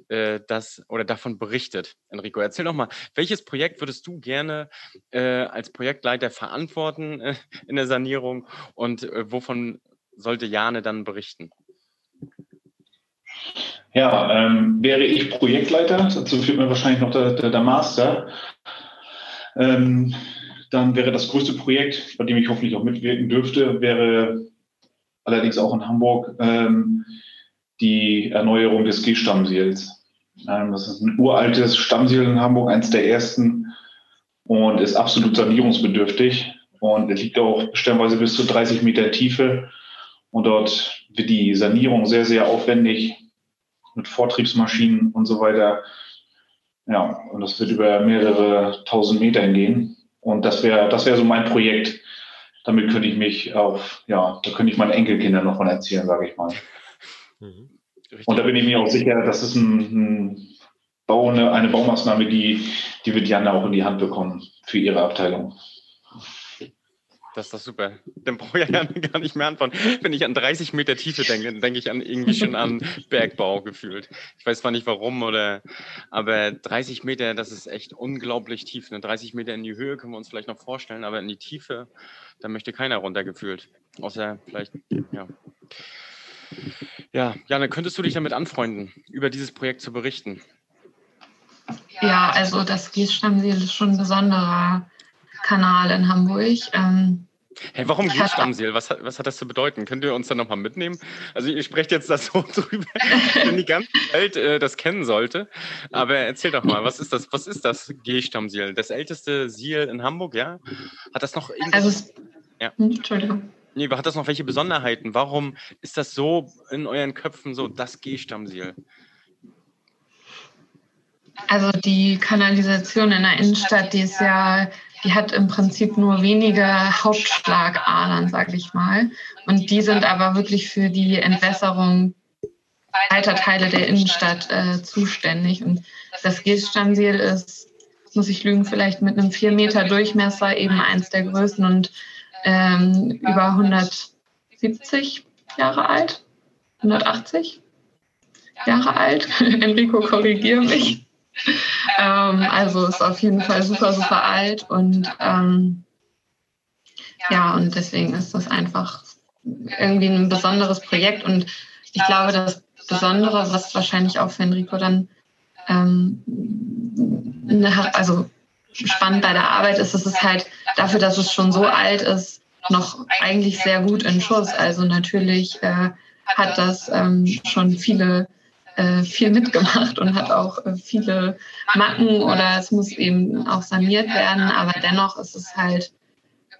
äh, das oder davon berichtet. Enrico, erzähl doch mal, welches Projekt würdest du gerne äh, als Projektleiter verantworten äh, in der Sanierung und äh, wovon sollte Jane dann berichten? Ja, ähm, wäre ich Projektleiter, dazu führt mir wahrscheinlich noch der, der, der Master, ähm, dann wäre das größte Projekt, bei dem ich hoffentlich auch mitwirken dürfte, wäre allerdings auch in Hamburg ähm, die Erneuerung des G-Stammseels. Ähm, das ist ein uraltes Stammseel in Hamburg, eins der ersten und ist absolut sanierungsbedürftig und liegt auch stellenweise bis zu 30 Meter Tiefe. Und dort wird die Sanierung sehr, sehr aufwendig mit Vortriebsmaschinen und so weiter. Ja, und das wird über mehrere tausend Meter gehen. Und das wäre, das wäre so mein Projekt. Damit könnte ich mich auf, ja, da könnte ich meinen Enkelkindern noch von erzählen, sage ich mal. Mhm. Und da bin ich mir auch sicher, das ist ein, ein Bau, eine, eine Baumaßnahme, die, die wird Janne auch in die Hand bekommen für ihre Abteilung. Das ist doch super. Dann brauche ich ja gar nicht mehr antworten. Wenn ich an 30 Meter Tiefe denke, dann denke ich an irgendwie schon an Bergbau gefühlt. Ich weiß zwar nicht warum oder, aber 30 Meter, das ist echt unglaublich tief. Ne? 30 Meter in die Höhe können wir uns vielleicht noch vorstellen, aber in die Tiefe, da möchte keiner runtergefühlt. Außer vielleicht, ja. Ja, Janne, könntest du dich damit anfreunden, über dieses Projekt zu berichten? Ja, also das Gießstammsee ist schon ein besonderer Kanal in Hamburg. Ähm, Hey, warum Gießstammseel? Was hat, was hat das zu bedeuten? Könnt ihr uns da nochmal mitnehmen? Also ihr sprecht jetzt das so drüber, wenn die ganze Welt äh, das kennen sollte. Aber erzähl doch mal, was ist das? Was ist das Gehstammseel? Das älteste Siel in Hamburg, ja? Hat das noch irgendwie... Also, ja. Hm, Entschuldigung. Nee, hat das noch welche Besonderheiten? Warum ist das so in euren Köpfen so das Gehstammseel? Also die Kanalisation in der Innenstadt, die ist ja, die hat im Prinzip nur wenige Hauptschlagadern, sage ich mal. Und die sind aber wirklich für die Entwässerung weiter Teile der Innenstadt äh, zuständig. Und das Gießstammseel ist, muss ich lügen, vielleicht mit einem 4 Meter Durchmesser eben eins der größten und ähm, über 170 Jahre alt, 180 Jahre alt. Enrico, korrigiere mich ähm, also ist auf jeden Fall super, super alt. und ähm, ja, und deswegen ist das einfach irgendwie ein besonderes Projekt und ich glaube, das Besondere, was wahrscheinlich auch für Enrico dann ähm, eine, also spannend bei der Arbeit ist, ist es halt dafür, dass es schon so alt ist, noch eigentlich sehr gut in Schuss. Also natürlich äh, hat das ähm, schon viele viel mitgemacht und hat auch äh, viele Macken oder es muss eben auch saniert werden, aber dennoch ist es halt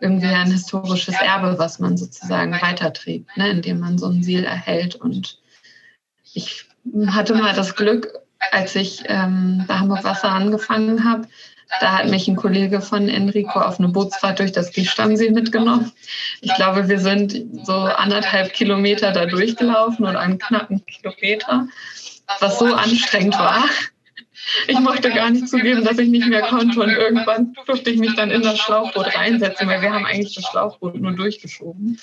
irgendwie ein historisches Erbe, was man sozusagen weiterträgt, ne, indem man so ein Ziel erhält. Und ich hatte mal das Glück, als ich ähm, bei Hamburg Wasser angefangen habe, da hat mich ein Kollege von Enrico auf eine Bootsfahrt durch das Giestammsee mitgenommen. Ich glaube, wir sind so anderthalb Kilometer da durchgelaufen oder einen knappen Kilometer, was so anstrengend war. Ich mochte gar nicht zugeben, dass ich nicht mehr konnte und irgendwann durfte ich mich dann in das Schlauchboot reinsetzen, weil wir haben eigentlich das Schlauchboot nur durchgeschoben.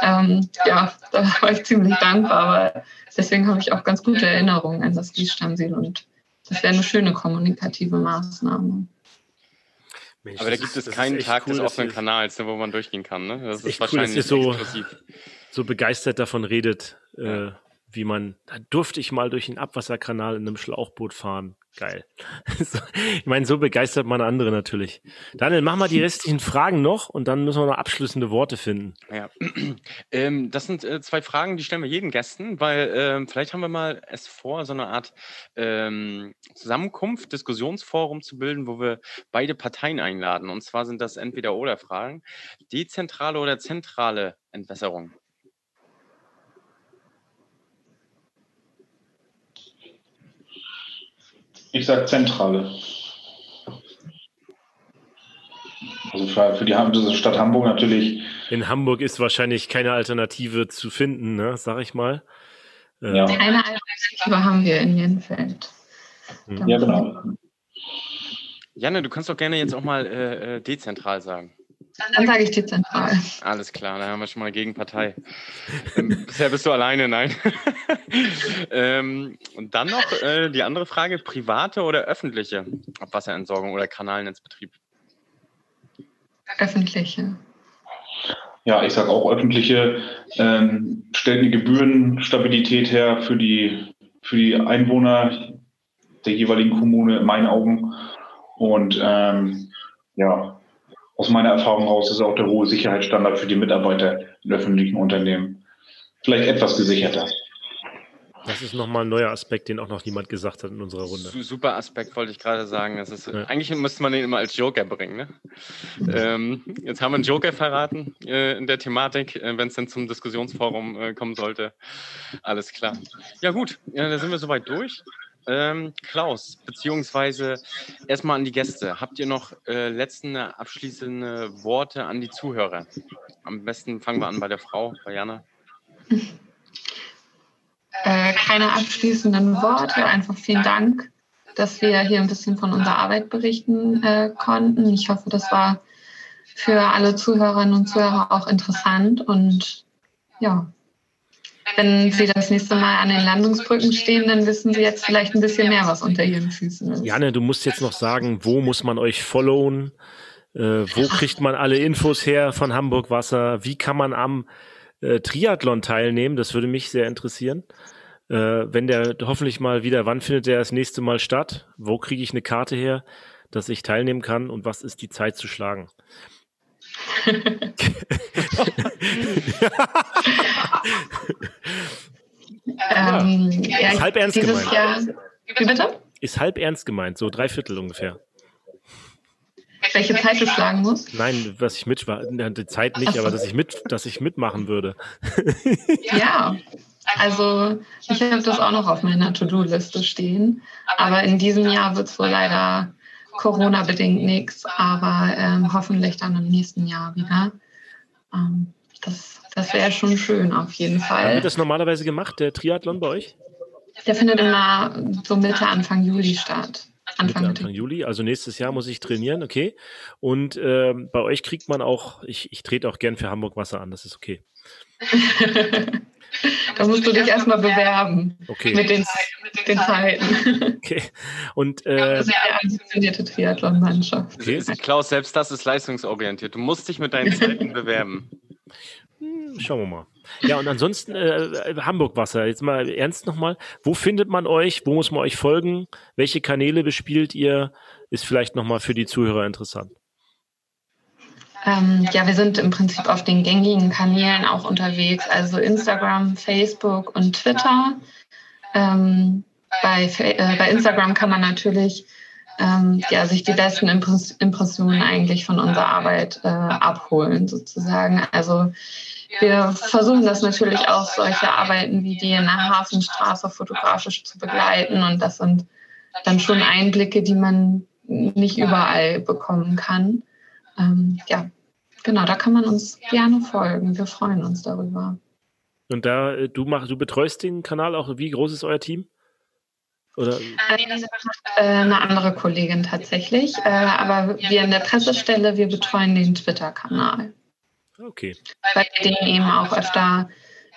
Ähm, ja, da war ich ziemlich dankbar, aber deswegen habe ich auch ganz gute Erinnerungen an das Gießstammsee und das wäre eine schöne kommunikative Maßnahme. Mensch, aber da gibt es keinen Tag cool, des offenen Kanals, wo man durchgehen kann. Ne? Das ist, ist wahrscheinlich cool, so, so begeistert davon redet, äh, wie man, da durfte ich mal durch den Abwasserkanal in einem Schlauchboot fahren. Geil. ich meine, so begeistert man andere natürlich. Daniel, mach mal die restlichen Fragen noch und dann müssen wir noch abschließende Worte finden. Ja, ähm, das sind äh, zwei Fragen, die stellen wir jedem Gästen, weil ähm, vielleicht haben wir mal es vor, so eine Art ähm, Zusammenkunft, Diskussionsforum zu bilden, wo wir beide Parteien einladen. Und zwar sind das entweder oder Fragen. Dezentrale oder zentrale Entwässerung? Ich sage Zentrale. Also für, für die Stadt Hamburg natürlich. In Hamburg ist wahrscheinlich keine Alternative zu finden, ne, sag ich mal. Äh, ja. Eine Alternative haben wir in Jenfeld. Hm. Ja, genau. Janne, du kannst doch gerne jetzt auch mal äh, äh dezentral sagen. Dann sage ich dezentral. Alles klar, dann haben wir schon mal Gegenpartei. ähm, bisher bist du alleine, nein. ähm, und dann noch äh, die andere Frage: private oder öffentliche Abwasserentsorgung oder Kanalnetzbetrieb? Öffentliche. Ja, ich sage auch öffentliche. Ähm, stellt eine Gebührenstabilität her für die, für die Einwohner der jeweiligen Kommune in meinen Augen. Und ähm, ja, aus meiner Erfahrung raus ist auch der hohe Sicherheitsstandard für die Mitarbeiter in öffentlichen Unternehmen vielleicht etwas gesicherter. Das ist nochmal ein neuer Aspekt, den auch noch niemand gesagt hat in unserer Runde. Super Aspekt, wollte ich gerade sagen. Das ist, ja. Eigentlich müsste man den immer als Joker bringen. Ne? ähm, jetzt haben wir einen Joker verraten äh, in der Thematik, äh, wenn es dann zum Diskussionsforum äh, kommen sollte. Alles klar. Ja gut, ja, da sind wir soweit durch. Ähm, Klaus, beziehungsweise erstmal an die Gäste. Habt ihr noch äh, letzte abschließende Worte an die Zuhörer? Am besten fangen wir an bei der Frau, bei Jana. Äh, keine abschließenden Worte, einfach vielen Dank, dass wir hier ein bisschen von unserer Arbeit berichten äh, konnten. Ich hoffe, das war für alle Zuhörerinnen und Zuhörer auch interessant und ja, wenn Sie das nächste Mal an den Landungsbrücken stehen, dann wissen Sie jetzt vielleicht ein bisschen mehr, was unter Ihren Füßen ist. Janne, du musst jetzt noch sagen, wo muss man euch followen? Äh, wo kriegt man alle Infos her von Hamburg Wasser? Wie kann man am äh, Triathlon teilnehmen? Das würde mich sehr interessieren. Äh, wenn der hoffentlich mal wieder, wann findet der das nächste Mal statt? Wo kriege ich eine Karte her, dass ich teilnehmen kann? Und was ist die Zeit zu schlagen? Ähm, ja, ist halb ernst gemeint. Jahr, wie bitte? Ist halb ernst gemeint, so drei Viertel ungefähr. Welche Zeit du schlagen musst? Nein, was ich mit die Zeit nicht, so. aber dass ich mit, dass ich mitmachen würde. ja, also ich habe das auch noch auf meiner To-Do-Liste stehen, aber in diesem Jahr wird es wohl leider Corona-bedingt nichts, aber ähm, hoffentlich dann im nächsten Jahr wieder. Ähm, das das wäre schon schön auf jeden Fall. Wird das normalerweise gemacht, der Triathlon bei euch? Der findet immer so Mitte, Anfang Juli statt. Anfang, Mitte, Anfang Juli, also nächstes Jahr muss ich trainieren, okay. Und äh, bei euch kriegt man auch, ich, ich trete auch gern für Hamburg Wasser an, das ist okay. da musst du dich erstmal bewerben. Okay. Mit den, mit den Zeiten. Okay. Und äh, sehr ambitionierte Triathlon-Mannschaft. Okay. Klaus, selbst das ist leistungsorientiert. Du musst dich mit deinen Zeiten bewerben. Hm, schauen wir mal. Ja, und ansonsten äh, Hamburg Wasser. Jetzt mal ernst nochmal. Wo findet man euch? Wo muss man euch folgen? Welche Kanäle bespielt ihr? Ist vielleicht nochmal für die Zuhörer interessant. Ähm, ja, wir sind im Prinzip auf den gängigen Kanälen auch unterwegs, also Instagram, Facebook und Twitter. Ähm, bei, äh, bei Instagram kann man natürlich ähm, ja, sich die besten Impressionen eigentlich von unserer Arbeit äh, abholen, sozusagen. Also wir versuchen das natürlich auch, solche Arbeiten wie die in der Hafenstraße fotografisch zu begleiten. Und das sind dann schon Einblicke, die man nicht überall bekommen kann. Ähm, ja, genau, da kann man uns gerne folgen. Wir freuen uns darüber. Und da, äh, du machst, du betreust den Kanal auch. Wie groß ist euer Team? Oder? Äh, eine andere Kollegin tatsächlich. Äh, aber wir in der Pressestelle, wir betreuen den Twitter-Kanal. Okay. Weil wir den eben auch öfter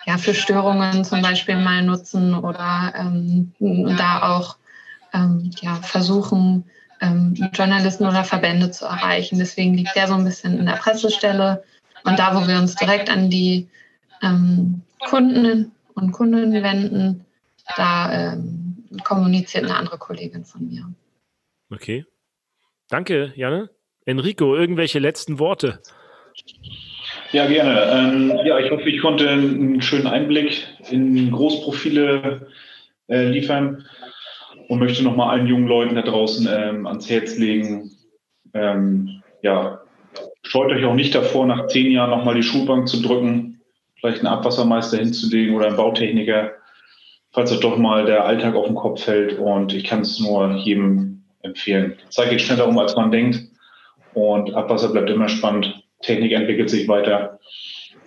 ja, für Störungen zum Beispiel mal nutzen oder ähm, da auch ähm, ja, versuchen, ähm, Journalisten oder Verbände zu erreichen. Deswegen liegt der so ein bisschen in der Pressestelle. Und da, wo wir uns direkt an die ähm, Kunden und Kundinnen wenden, da ähm, kommuniziert eine andere Kollegin von mir. Okay. Danke, Janne. Enrico, irgendwelche letzten Worte? Ja, gerne. Ähm, ja, ich hoffe, ich konnte einen schönen Einblick in Großprofile äh, liefern und möchte nochmal allen jungen Leuten da draußen ähm, ans Herz legen. Ähm, ja, scheut euch auch nicht davor, nach zehn Jahren nochmal die Schulbank zu drücken, vielleicht einen Abwassermeister hinzulegen oder einen Bautechniker, falls euch doch mal der Alltag auf den Kopf fällt. Und ich kann es nur jedem empfehlen. Die Zeit geht schneller um, als man denkt. Und Abwasser bleibt immer spannend. Technik entwickelt sich weiter.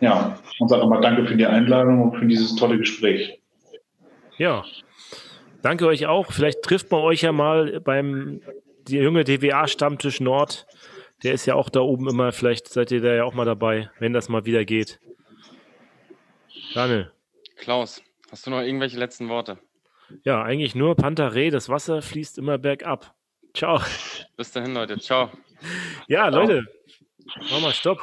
Ja, und sage nochmal Danke für die Einladung und für dieses tolle Gespräch. Ja, Danke euch auch. Vielleicht trifft man euch ja mal beim die junge DWA-Stammtisch Nord. Der ist ja auch da oben immer. Vielleicht seid ihr da ja auch mal dabei, wenn das mal wieder geht. Daniel. Klaus, hast du noch irgendwelche letzten Worte? Ja, eigentlich nur Pantarei. Das Wasser fließt immer bergab. Ciao. Bis dahin, Leute. Ciao. Ja, Ciao. Leute. Mach mal Stopp.